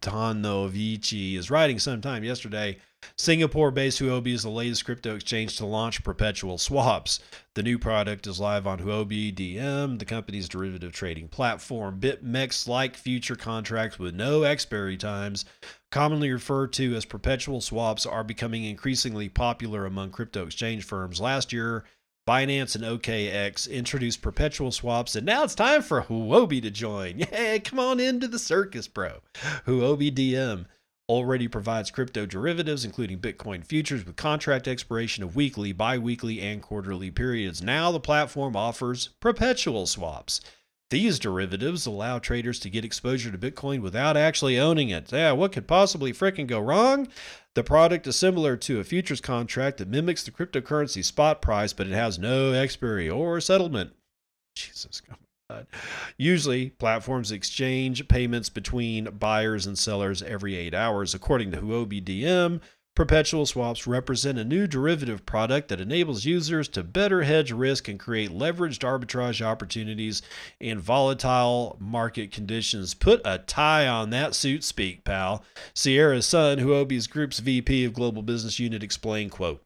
Antonovici is writing sometime yesterday Singapore based Huobi is the latest crypto exchange to launch perpetual swaps. The new product is live on Huobi DM, the company's derivative trading platform. BitMEX like future contracts with no expiry times, commonly referred to as perpetual swaps, are becoming increasingly popular among crypto exchange firms. Last year, Binance and OKEx introduced perpetual swaps, and now it's time for Huobi to join. Yay, come on into the circus, bro. Huobi DM already provides crypto derivatives, including Bitcoin futures, with contract expiration of weekly, bi weekly, and quarterly periods. Now the platform offers perpetual swaps. These derivatives allow traders to get exposure to Bitcoin without actually owning it. Yeah, what could possibly fricking go wrong? The product is similar to a futures contract that mimics the cryptocurrency spot price, but it has no expiry or settlement. Jesus, Usually, platforms exchange payments between buyers and sellers every eight hours. According to Huobi DM, perpetual swaps represent a new derivative product that enables users to better hedge risk and create leveraged arbitrage opportunities in volatile market conditions. Put a tie on that suit, speak, pal. Ciara Sun, Huobi's group's VP of Global Business Unit, explained, quote,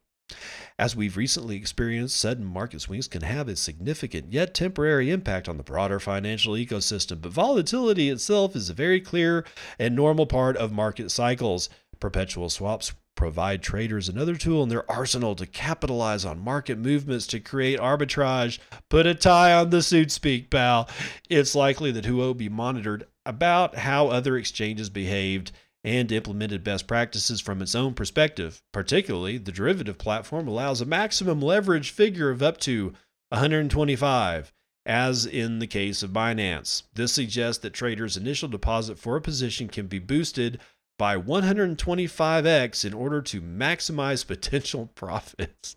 as we've recently experienced, sudden market swings can have a significant yet temporary impact on the broader financial ecosystem, but volatility itself is a very clear and normal part of market cycles. Perpetual swaps provide traders another tool in their arsenal to capitalize on market movements to create arbitrage. Put a tie on the suit speak, pal. It's likely that Huobi monitored about how other exchanges behaved and implemented best practices from its own perspective. Particularly, the derivative platform allows a maximum leverage figure of up to 125, as in the case of Binance. This suggests that traders' initial deposit for a position can be boosted by 125x in order to maximize potential profits.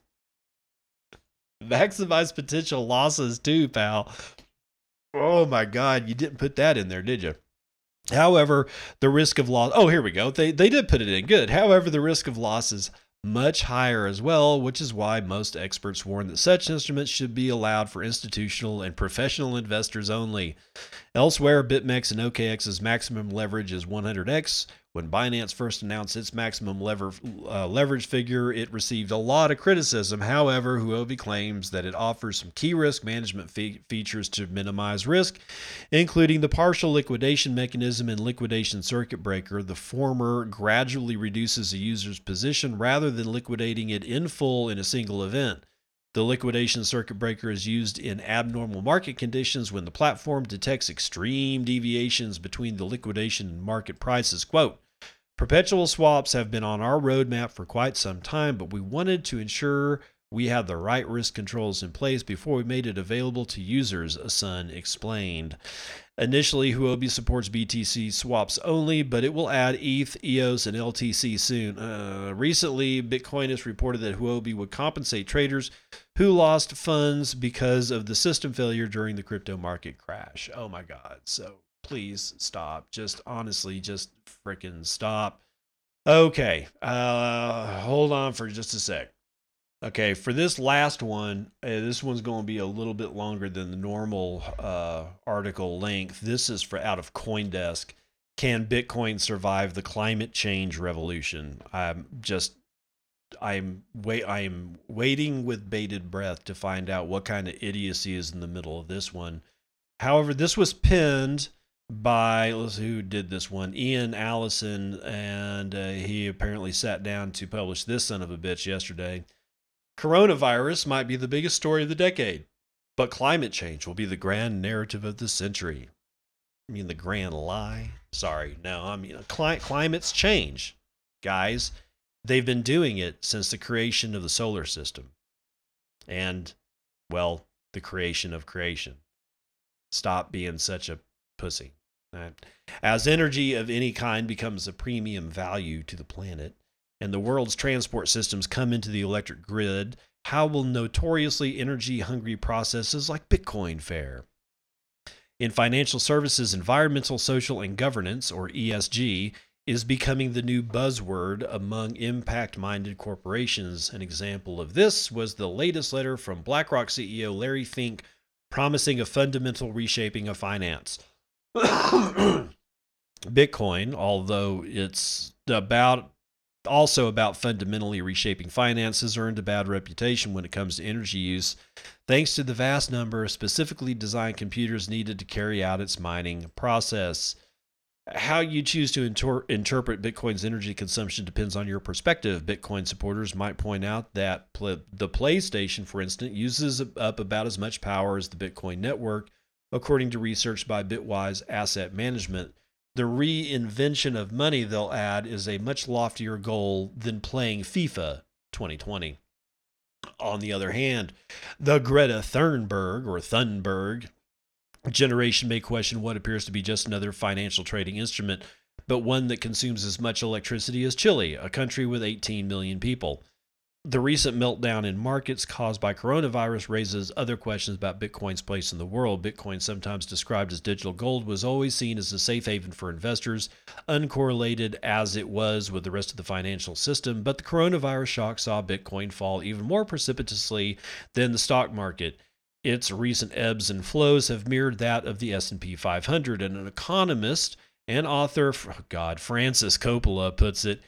maximize potential losses too, pal. Oh my god, you didn't put that in there, did you? However, the risk of loss. Oh, here we go. They they did put it in good. However, the risk of loss is much higher as well, which is why most experts warn that such instruments should be allowed for institutional and professional investors only. Elsewhere, BitMEX and OKEx's maximum leverage is 100x, when Binance first announced its maximum lever, uh, leverage figure, it received a lot of criticism. However, Huobi claims that it offers some key risk management fe- features to minimize risk, including the partial liquidation mechanism and liquidation circuit breaker. The former gradually reduces a user's position rather than liquidating it in full in a single event. The liquidation circuit breaker is used in abnormal market conditions when the platform detects extreme deviations between the liquidation and market prices. Quote, Perpetual swaps have been on our roadmap for quite some time, but we wanted to ensure we had the right risk controls in place before we made it available to users, Sun explained. Initially, Huobi supports BTC swaps only, but it will add ETH, EOS, and LTC soon. Uh, recently, Bitcoinist reported that Huobi would compensate traders who lost funds because of the system failure during the crypto market crash. Oh my God. So please stop. Just honestly, just freaking stop. Okay, uh, hold on for just a sec. Okay, for this last one, uh, this one's going to be a little bit longer than the normal uh, article length. This is for out of CoinDesk. Can Bitcoin survive the climate change revolution? I'm just, I'm wait, I am waiting with bated breath to find out what kind of idiocy is in the middle of this one. However, this was pinned by let's see who did this one? Ian allison and uh, he apparently sat down to publish this son of a bitch yesterday. Coronavirus might be the biggest story of the decade but climate change will be the grand narrative of the century. I mean the grand lie? Sorry no i mean cli- climates change guys they've been doing it since the creation of the solar system. And well the creation of creation. Stop being such a pussy. Right? As energy of any kind becomes a premium value to the planet and the world's transport systems come into the electric grid, how will notoriously energy hungry processes like Bitcoin fare? In financial services, environmental, social, and governance, or ESG, is becoming the new buzzword among impact minded corporations. An example of this was the latest letter from BlackRock CEO Larry Fink promising a fundamental reshaping of finance. Bitcoin, although it's about also about fundamentally reshaping finances, earned a bad reputation when it comes to energy use, thanks to the vast number of specifically designed computers needed to carry out its mining process. How you choose to inter- interpret Bitcoin's energy consumption depends on your perspective. Bitcoin supporters might point out that pl- the PlayStation, for instance, uses up about as much power as the Bitcoin network, according to research by Bitwise Asset Management. The reinvention of money, they'll add, is a much loftier goal than playing FIFA 2020. On the other hand, the Greta Thunberg or Thunberg generation may question what appears to be just another financial trading instrument, but one that consumes as much electricity as Chile, a country with 18 million people. The recent meltdown in markets caused by coronavirus raises other questions about Bitcoin's place in the world. Bitcoin, sometimes described as digital gold, was always seen as a safe haven for investors, uncorrelated as it was with the rest of the financial system. But the coronavirus shock saw Bitcoin fall even more precipitously than the stock market. Its recent ebbs and flows have mirrored that of the S&P 500, and an economist and author, God, Frances Coppola puts it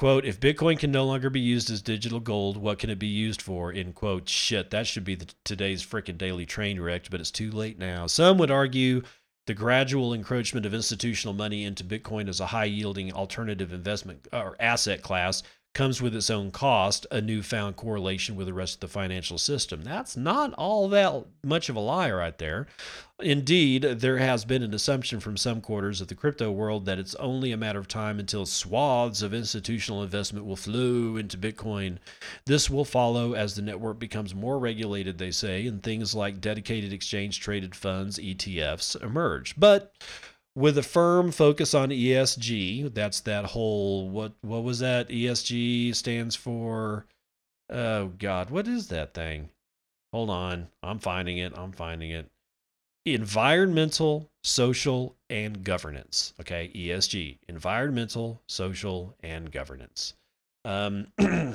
Quote, if Bitcoin can no longer be used as digital gold, what can it be used for? In quote, shit, that should be the, today's freaking daily train wreck, but it's too late now. Some would argue the gradual encroachment of institutional money into Bitcoin as a high yielding alternative investment or asset class comes with its own cost, a newfound correlation with the rest of the financial system. That's not all that much of a lie right there. Indeed, there has been an assumption from some quarters of the crypto world that it's only a matter of time until swaths of institutional investment will flow into Bitcoin. This will follow as the network becomes more regulated, they say, and things like dedicated exchange traded funds, ETFs, emerge. But with a firm focus on ESG. That's that whole what what was that? ESG stands for oh god, what is that thing? Hold on. I'm finding it. I'm finding it. Environmental, social, and governance. Okay, ESG. Environmental, social, and governance. Um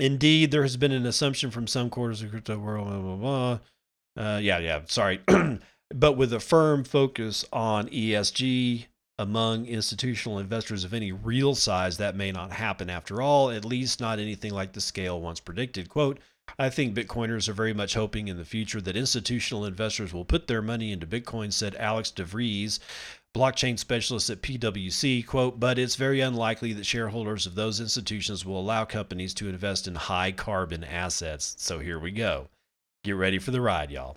Indeed, there has been an assumption from some quarters of crypto world. Blah, blah, blah. Uh, yeah, yeah. Sorry. but with a firm focus on ESG among institutional investors of any real size, that may not happen after all, at least not anything like the scale once predicted. Quote, I think Bitcoiners are very much hoping in the future that institutional investors will put their money into Bitcoin, said Alex DeVries, blockchain specialist at PwC. Quote, but it's very unlikely that shareholders of those institutions will allow companies to invest in high carbon assets. So here we go. Get ready for the ride, y'all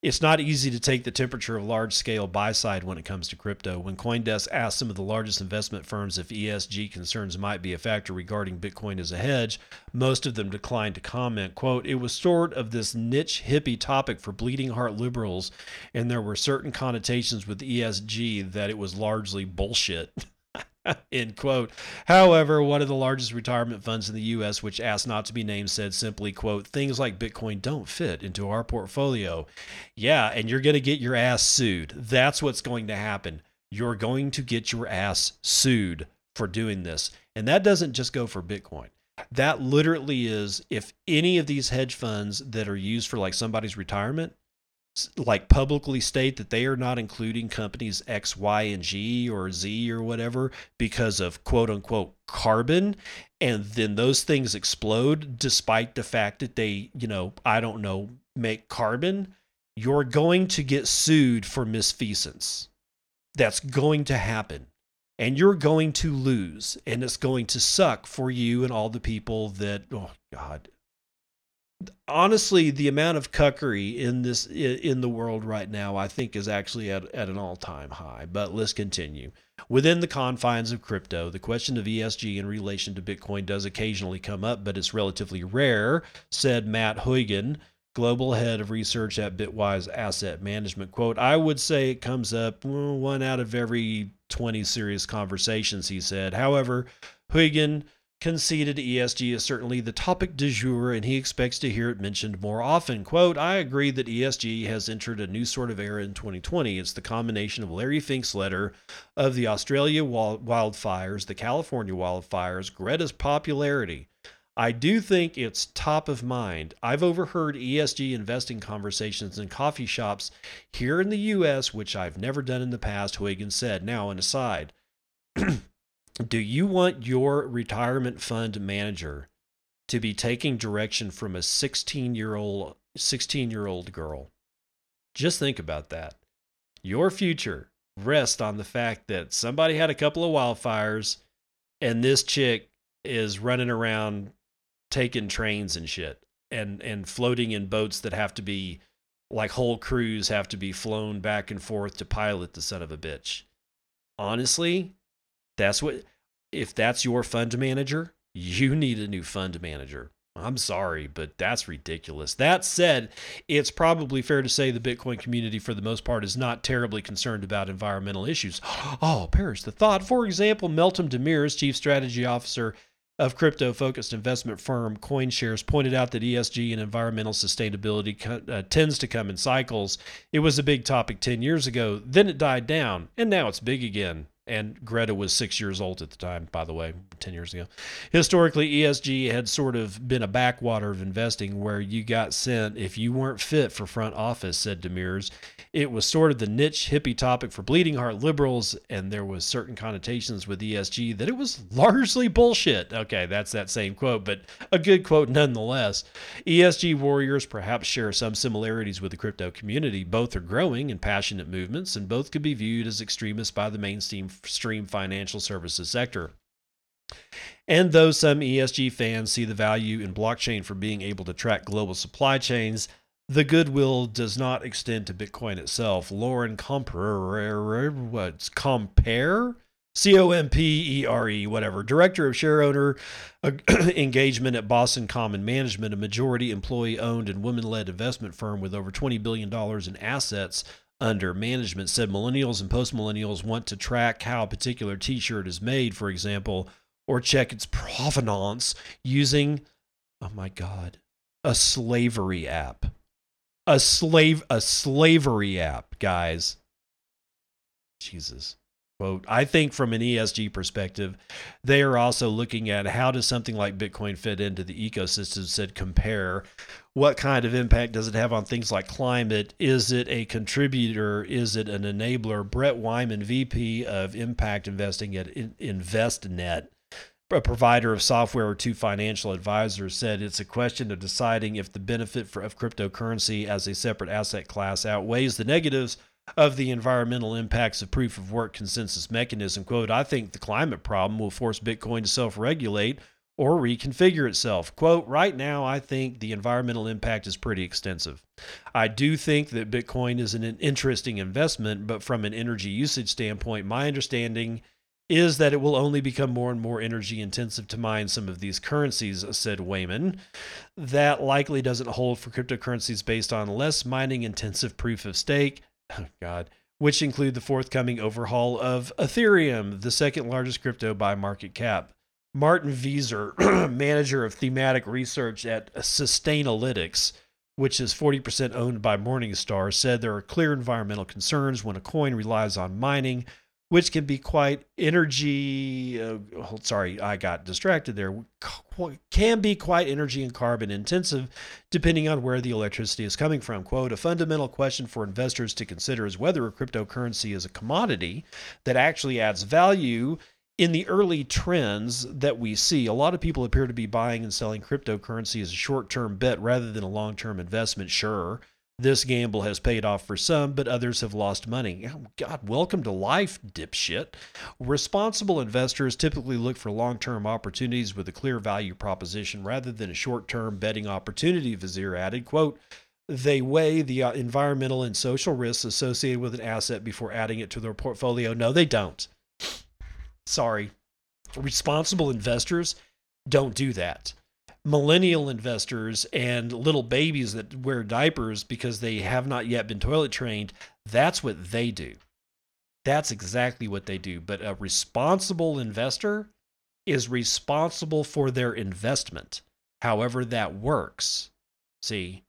it's not easy to take the temperature of large scale buy side when it comes to crypto. When Coindesk asked some of the largest investment firms if ESG concerns might be a factor regarding Bitcoin as a hedge, most of them declined to comment. Quote, it was sort of this niche hippie topic for bleeding heart liberals, and there were certain connotations with ESG that it was largely bullshit. End quote. However, one of the largest retirement funds in the U.S., which asked not to be named, said simply, quote, things like Bitcoin don't fit into our portfolio. Yeah, and you're going to get your ass sued. That's what's going to happen. You're going to get your ass sued for doing this. And that doesn't just go for Bitcoin. That literally is if any of these hedge funds that are used for like somebody's retirement, like publicly state that they are not including companies X, Y, and G or Z or whatever because of quote unquote carbon. And then those things explode despite the fact that they, you know, I don't know, make carbon. You're going to get sued for misfeasance. that's going to happen and you're going to lose and it's going to suck for you and all the people that oh god honestly the amount of cuckery in this in the world right now i think is actually at, at an all-time high but let's continue within the confines of crypto the question of esg in relation to bitcoin does occasionally come up but it's relatively rare said matt Hougan global head of research at Bitwise Asset Management. Quote, I would say it comes up one out of every 20 serious conversations, he said. However, Hougan conceded ESG is certainly the topic du jour and he expects to hear it mentioned more often. Quote, I agree that ESG has entered a new sort of era in 2020. It's the combination of Larry Fink's letter of the Australia wildfires, the California wildfires, Greta's popularity, I do think it's top of mind. I've overheard ESG investing conversations in coffee shops here in the US, which I've never done in the past, Hougans said. Now, an aside, do you want your retirement fund manager to be taking direction from a 16 year old 16 year old girl? Just think about that. Your future rests on the fact that somebody had a couple of wildfires and this chick is running around taking trains and shit and and floating in boats that have to be like whole crews have to be flown back and forth to pilot the son of a bitch. Honestly, that's what if that's your fund manager, you need a new fund manager. I'm sorry, but that's ridiculous. That said, it's probably fair to say the Bitcoin community, for the most part, is not terribly concerned about environmental issues. Oh, perish the thought. For example, Meltem Demirors, chief strategy officer of crypto focused investment firm CoinShares pointed out that ESG and environmental sustainability uh, tends to come in cycles. It was a big topic 10 years ago, then it died down, and now it's big again. And Greta was six years old at the time, by the way, 10 years ago. Historically, ESG had sort of been a backwater of investing where you got sent if you weren't fit for front office, said Demirors. It was sort of the niche hippie topic for bleeding heart liberals, and there was certain connotations with ESG that it was largely bullshit. Okay, that's that same quote, but a good quote nonetheless. ESG warriors perhaps share some similarities with the crypto community. Both are growing and passionate movements, and both could be viewed as extremists by the mainstream stream financial services sector. And though some ESG fans see the value in blockchain for being able to track global supply chains, the goodwill does not extend to Bitcoin itself. Lauren Compere, what's Compere? C O M P E R E, whatever, director of share owner uh, engagement at Boston Common Management, a majority employee owned and women led investment firm with over $20 billion in assets under management, said millennials and post millennials want to track how a particular t shirt is made, for example, or check its provenance using, oh my God, a slavery app a slave a slavery app, guys. Jesus. Quote, I think from an ESG perspective, they are also looking at how does something like Bitcoin fit into the ecosystem, said Compere. What kind of impact does it have on things like climate? Is it a contributor? Is it an enabler? Brett Wyman, VP of Impact Investing at Envestnet, a provider of software to financial advisors said it's a question of deciding if the benefit for, of cryptocurrency as a separate asset class outweighs the negatives of the environmental impacts of proof of work consensus mechanism. Quote, I think the climate problem will force Bitcoin to self regulate or reconfigure itself. Quote, right now, I think the environmental impact is pretty extensive. I do think that Bitcoin is an interesting investment, but from an energy usage standpoint, my understanding is that it will only become more and more energy intensive to mine some of these currencies, said Wyman. That likely doesn't hold for cryptocurrencies based on less mining intensive proof of stake. Oh, God. Which include the forthcoming overhaul of Ethereum, the second largest crypto by market cap. Martin Vezér, manager of thematic research at Sustainalytics, which is 40% owned by Morningstar, said there are clear environmental concerns when a coin relies on mining which can be quite energy. Uh, sorry, I got distracted there. Can be quite energy and carbon intensive, depending on where the electricity is coming from. Quote: A fundamental question for investors to consider is whether a cryptocurrency is a commodity that actually adds value. In the early trends that we see, a lot of people appear to be buying and selling cryptocurrency as a short term bet rather than a long term investment. Sure, This gamble has paid off for some, but others have lost money. Oh, God, welcome to life, dipshit. Responsible investors typically look for long term opportunities with a clear value proposition rather than a short term betting opportunity, Vezér added. Quote, they weigh the uh, environmental and social risks associated with an asset before adding it to their portfolio. No, they don't. Sorry. Responsible investors don't do that millennial investors and little babies that wear diapers because they have not yet been toilet trained, that's what they do. That's exactly what they do. But a responsible investor is responsible for their investment, however that works. See,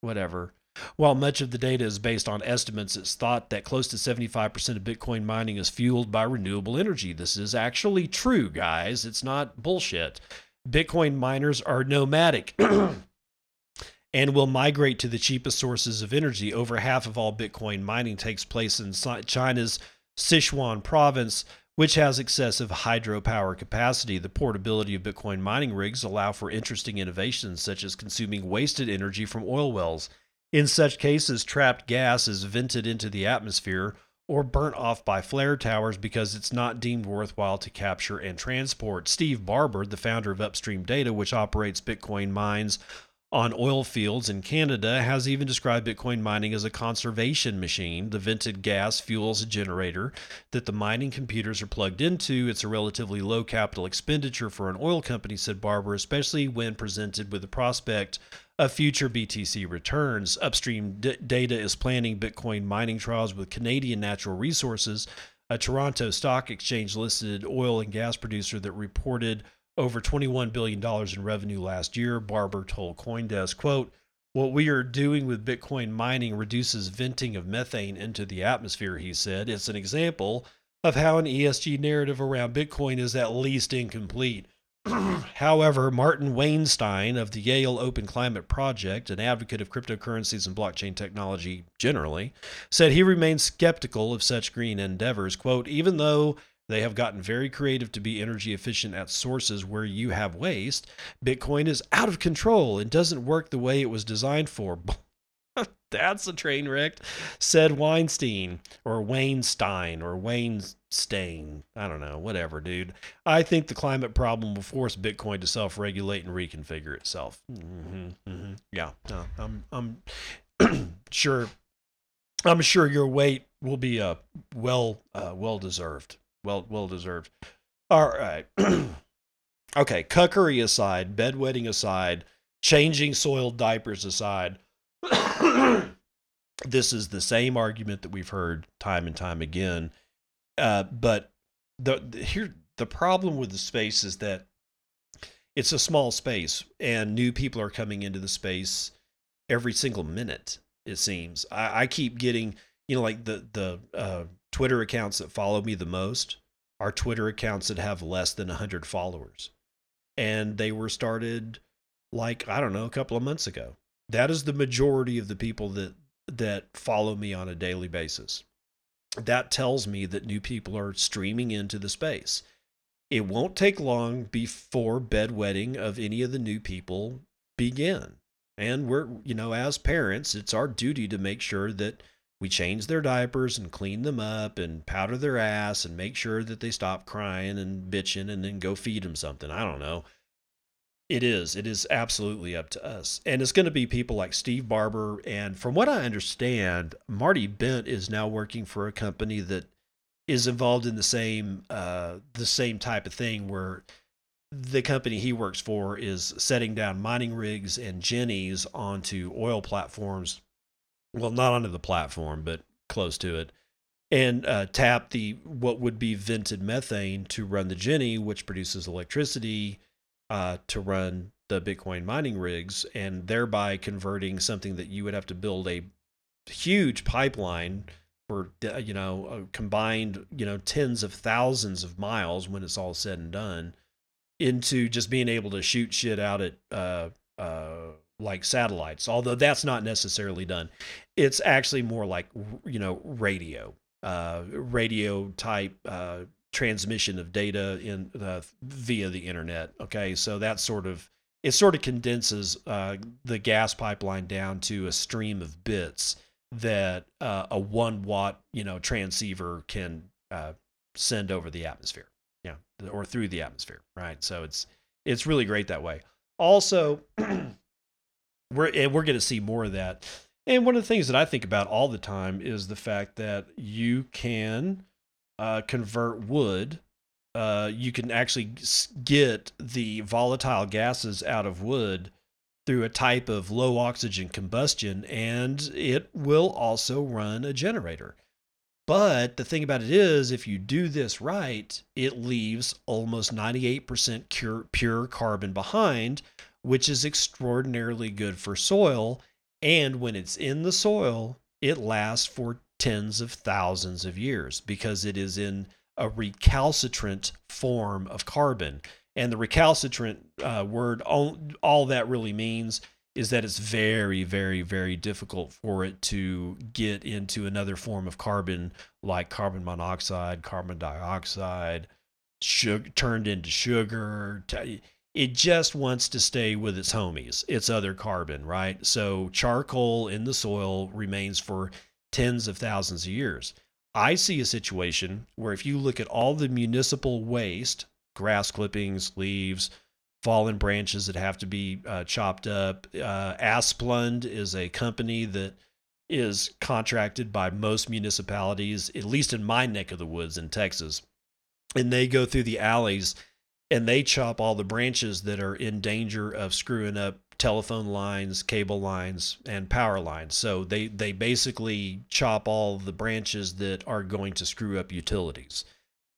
whatever. While much of the data is based on estimates, it's thought that close to 75% of Bitcoin mining is fueled by renewable energy. This is actually true, guys. It's not bullshit. Bitcoin miners are nomadic and will migrate to the cheapest sources of energy. Over half of all Bitcoin mining takes place in China's Sichuan province, which has excessive hydropower capacity. The portability of Bitcoin mining rigs allow for interesting innovations such as consuming wasted energy from oil wells. In such cases, trapped gas is vented into the atmosphere or burnt off by flare towers because it's not deemed worthwhile to capture and transport. Steve Barbour, the founder of Upstream Data, which operates Bitcoin mines on oil fields in Canada, has even described Bitcoin mining as a conservation machine. The vented gas fuels a generator that the mining computers are plugged into. It's a relatively low capital expenditure for an oil company, said Barbour, especially when presented with the prospect of future BTC returns. Upstream D- Data is planning Bitcoin mining trials with Canadian Natural Resources, a Toronto Stock Exchange listed oil and gas producer that reported over $21 billion in revenue last year. Barbour told Coindesk, quote, what we are doing with Bitcoin mining reduces venting of methane into the atmosphere, he said. It's an example of how an ESG narrative around Bitcoin is at least incomplete. However, Martin Weinstein of the Yale Open Climate Project, an advocate of cryptocurrencies and blockchain technology generally, said he remains skeptical of such green endeavors. Quote, even though they have gotten very creative to be energy efficient at sources where you have waste, Bitcoin is out of control and doesn't work the way it was designed for. That's a train wreck, said Weinstein or Weinstein or Weinstein. I don't know, whatever, dude. I think the climate problem will force Bitcoin to self-regulate and reconfigure itself. Mm-hmm, mm-hmm. Yeah, no, I'm, I'm sure. I'm sure your wait will be uh, well, uh, well deserved. Well, well deserved. All right. okay, cuckery aside, bedwetting aside, changing soiled diapers aside. this is the same argument that we've heard time and time again. Uh, but the, the here the problem with the space is that it's a small space and new people are coming into the space every single minute it seems i, I keep getting you know like the the uh, twitter accounts that follow me the most are twitter accounts that have less than 100 followers and they were started like i don't know a couple of months ago that is the majority of the people that that follow me on a daily basis. That tells me that new people are streaming into the space. It won't take long before bedwetting of any of the new people begin. And we're, you know, as parents, it's our duty to make sure that we change their diapers and clean them up and powder their ass and make sure that they stop crying and bitching and then go feed them something. I don't know. It is. It is absolutely up to us. And it's going to be people like Steve Barbour. And from what I understand, Marty Bent is now working for a company that is involved in the same uh, the same type of thing where the company he works for is setting down mining rigs and jennies onto oil platforms. Well, not onto the platform, but close to it. And uh, tap the what would be vented methane to run the jenny, which produces electricity uh, to run the Bitcoin mining rigs and thereby converting something that you would have to build a huge pipeline for you know uh, combined you know tens of thousands of miles when it's all said and done into just being able to shoot shit out at uh, uh, like satellites although that's not necessarily done it's actually more like you know radio uh, radio type uh, transmission of data in uh, via the internet. Okay, so that's sort of it sort of condenses uh, the gas pipeline down to a stream of bits that uh, a one watt you know transceiver can uh, send over the atmosphere, yeah, or through the atmosphere, right? So it's it's really great that way. Also, we're and we're going to see more of that. And one of the things that I think about all the time is the fact that you can uh, convert wood. Uh, you can actually get the volatile gases out of wood through a type of low oxygen combustion, and it will also run a generator. But the thing about it is, if you do this right, it leaves almost 98% pure, pure carbon behind, which is extraordinarily good for soil. And when it's in the soil, it lasts for tens of thousands of years because it is in a recalcitrant form of carbon. And the recalcitrant uh, word, all, all that really means is that it's very, very, very difficult for it to get into another form of carbon like carbon monoxide, carbon dioxide, sugar, turned into sugar. It just wants to stay with its homies, its other carbon, right? So charcoal in the soil remains for tens of thousands of years. I see a situation where if you look at all the municipal waste, grass clippings, leaves, fallen branches that have to be uh, chopped up. Uh, Asplund is a company that is contracted by most municipalities, at least in my neck of the woods in Texas. And they go through the alleys and they chop all the branches that are in danger of screwing up telephone lines, cable lines, and power lines. So they, they basically chop all the branches that are going to screw up utilities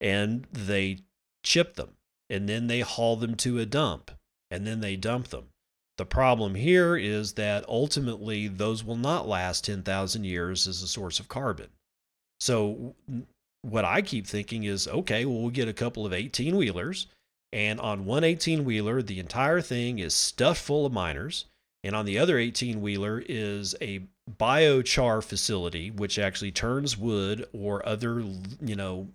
and they chip them and then they haul them to a dump and then they dump them. The problem here is that ultimately those will not last 10,000 years as a source of carbon. So, what I keep thinking is okay, well, we'll get a couple of 18 wheelers, and on one 18 wheeler, the entire thing is stuffed full of miners. And on the other 18 wheeler is a biochar facility, which actually turns wood or other, you know,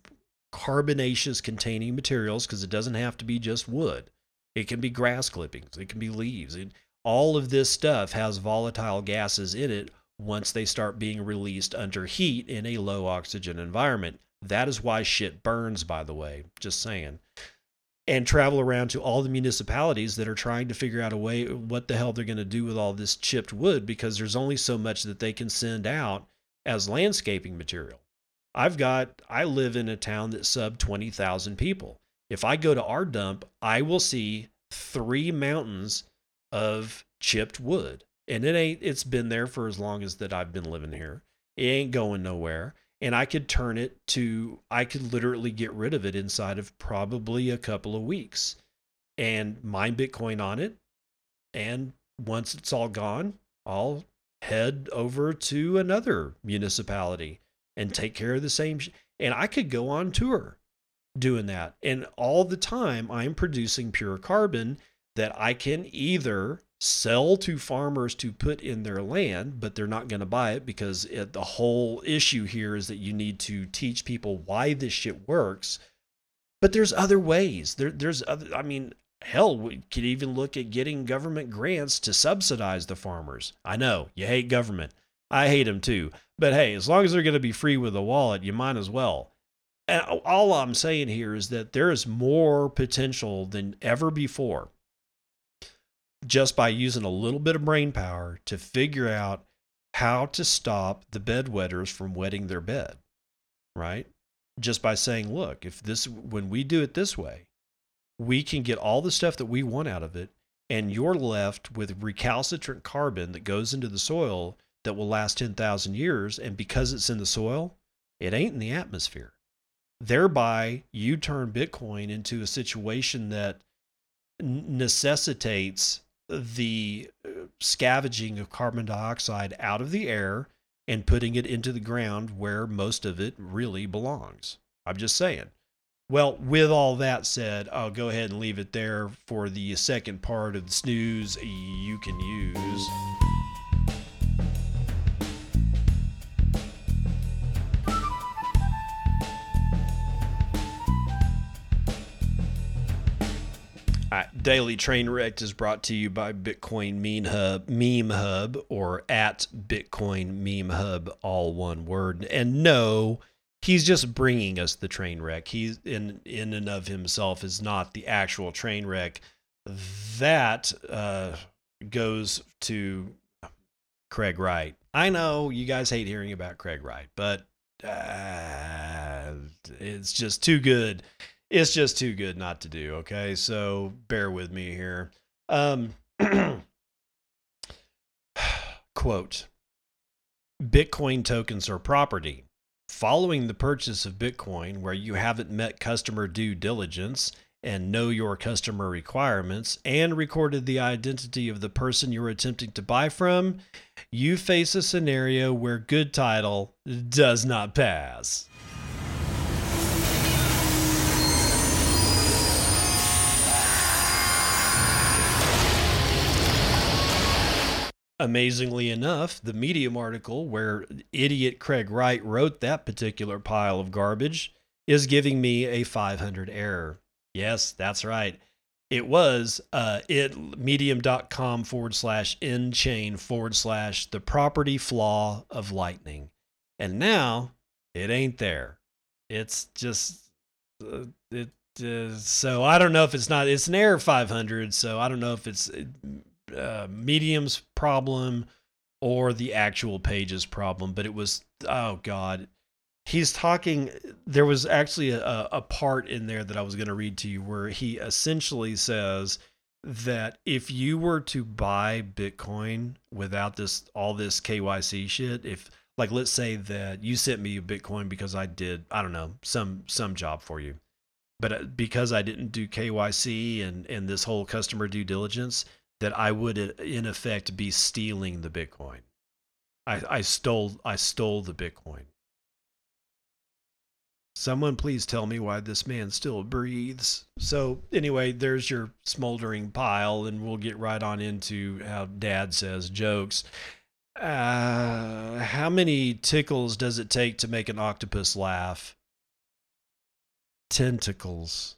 carbonaceous containing materials because it doesn't have to be just wood. It can be grass clippings, it can be leaves. It, all of this stuff has volatile gases in it once they start being released under heat in a low oxygen environment. That is why shit burns, by the way, just saying. And travel around to all the municipalities that are trying to figure out a way what the hell they're going to do with all this chipped wood because there's only so much that they can send out as landscaping material. I've got, I live in a town that's sub 20,000 people. If I go to our dump, I will see three mountains of chipped wood. And it ain't, it's been there for as long as that I've been living here. It ain't going nowhere. And I could turn it to, I could literally get rid of it inside of probably a couple of weeks and mine Bitcoin on it. And once it's all gone, I'll head over to another municipality and take care of the same. Sh- and I could go on tour doing that. And all the time, I'm producing pure carbon that I can either sell to farmers to put in their land, but they're not going to buy it because it, the whole issue here is that you need to teach people why this shit works. But there's other ways. There, there's other. I mean, hell, we could even look at getting government grants to subsidize the farmers. I know you hate government. I hate them too. But hey, as long as they're going to be free with a wallet, you might as well. And all I'm saying here is that there is more potential than ever before just by using a little bit of brain power to figure out how to stop the bedwetters from wetting their bed, right? Just by saying, look, if this, when we do it this way, we can get all the stuff that we want out of it, and you're left with recalcitrant carbon that goes into the soil that will last 10,000 years. And because it's in the soil, it ain't in the atmosphere. Thereby, you turn Bitcoin into a situation that necessitates the uh, scavenging of carbon dioxide out of the air and putting it into the ground where most of it really belongs. I'm just saying. Well, with all that said, I'll go ahead and leave it there for the second part of the snooze you can use. Daily Train Wrecked is brought to you by Bitcoin Meme Hub, Meme Hub, or at Bitcoin Meme Hub, all one word. And no, he's just bringing us the train wreck. He's in in and of himself is not the actual train wreck. That uh, goes to Craig Wright. I know you guys hate hearing about Craig Wright, but uh, it's just too good it's just too good not to do. Okay, so bear with me here. Um, quote: Bitcoin tokens are property. Following the purchase of Bitcoin, where you haven't met customer due diligence and know your customer requirements and recorded the identity of the person you're attempting to buy from, you face a scenario where good title does not pass. Amazingly enough, the Medium article where idiot Craig Wright wrote that particular pile of garbage is giving me a 500 error. Yes, that's right. It was uh, it medium.com forward slash nChain forward slash the property flaw of lightning. And now it ain't there. It's just, uh, it, uh, so I don't know if it's not, it's an error 500. So I don't know if it's uh, medium's problem or the actual pages problem, but it was oh god. He's talking. There was actually a, a part in there that I was going to read to you where he essentially says that if you were to buy Bitcoin without this all this KYC shit, if like let's say that you sent me a Bitcoin because I did I don't know some some job for you, but uh, because I didn't do KYC and and this whole customer due diligence, that I would in effect be stealing the Bitcoin. I, I stole I stole the Bitcoin. Someone please tell me why this man still breathes. So anyway, there's your smoldering pile, and we'll get right on into how Dad says jokes. Uh, how many tickles does it take to make an octopus laugh? Tentacles.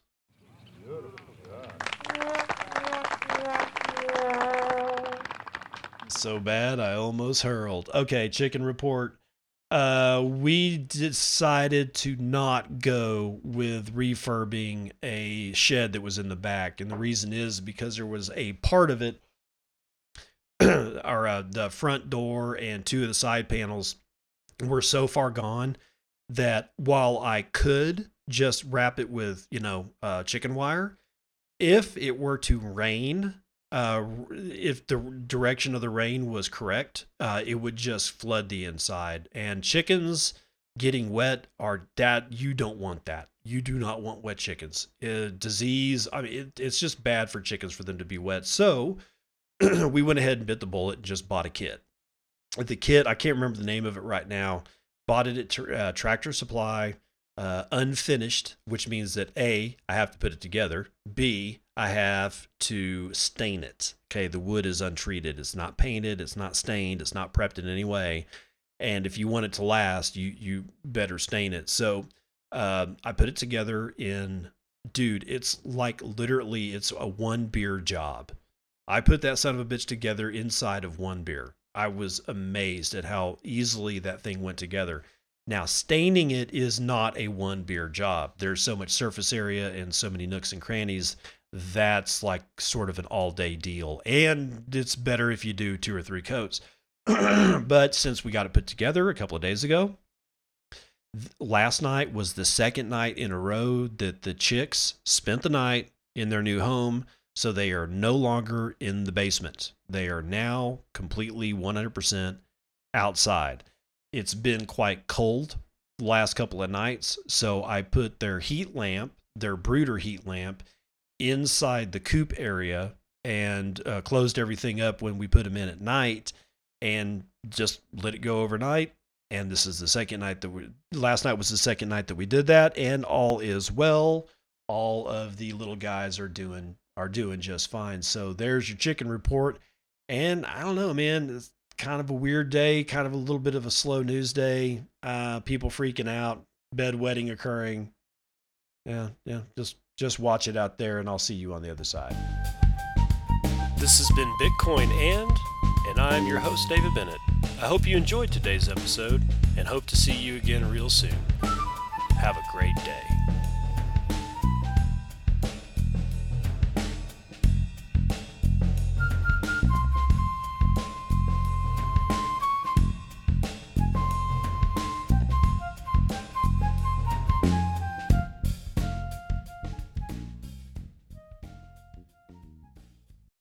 So bad I almost hurled. Okay, chicken report. Uh, we decided to not go with refurbing a shed that was in the back, and the reason is because there was a part of it, or uh, the front door and two of the side panels were so far gone that while I could just wrap it with you know uh, chicken wire, if it were to rain uh, if the direction of the rain was correct, uh, it would just flood the inside. And chickens getting wet are that you don't want that. You do not want wet chickens. Uh, disease. I mean, it, it's just bad for chickens for them to be wet. So we went ahead and bit the bullet and just bought a kit. The kit, I can't remember the name of it right now. Bought it at uh, Tractor Supply, uh, unfinished, which means that A, I have to put it together. B, I have to stain it. Okay, the wood is untreated. It's not painted, it's not stained, it's not prepped in any way. And if you want it to last, you you better stain it. So uh, I put it together in dude, it's like literally it's a one beer job. I put that son of a bitch together inside of one beer. I was amazed at how easily that thing went together. Now, staining it is not a one beer job. There's so much surface area and so many nooks and crannies that's like sort of an all day deal. And it's better if you do two or three coats. but since we got it put together a couple of days ago, last night was the second night in a row that the chicks spent the night in their new home. So they are no longer in the basement. They are now completely 100% outside. It's been quite cold last couple of nights. So I put their heat lamp, their brooder heat lamp, inside the coop area and uh, closed everything up when we put them in at night and just let it go overnight. And this is the second night that we, last night was the second night that we did that, and all is well. All of the little guys are doing are doing just fine. So there's your chicken report. And I don't know, man, kind of a weird day, kind of a little bit of a slow news day. Uh, people freaking out, bedwetting occurring. Yeah, yeah, just just watch it out there, and I'll see you on the other side. This has been Bitcoin and, and I'm your host, David Bennett. I hope you enjoyed today's episode and hope to see you again real soon. Have a great day.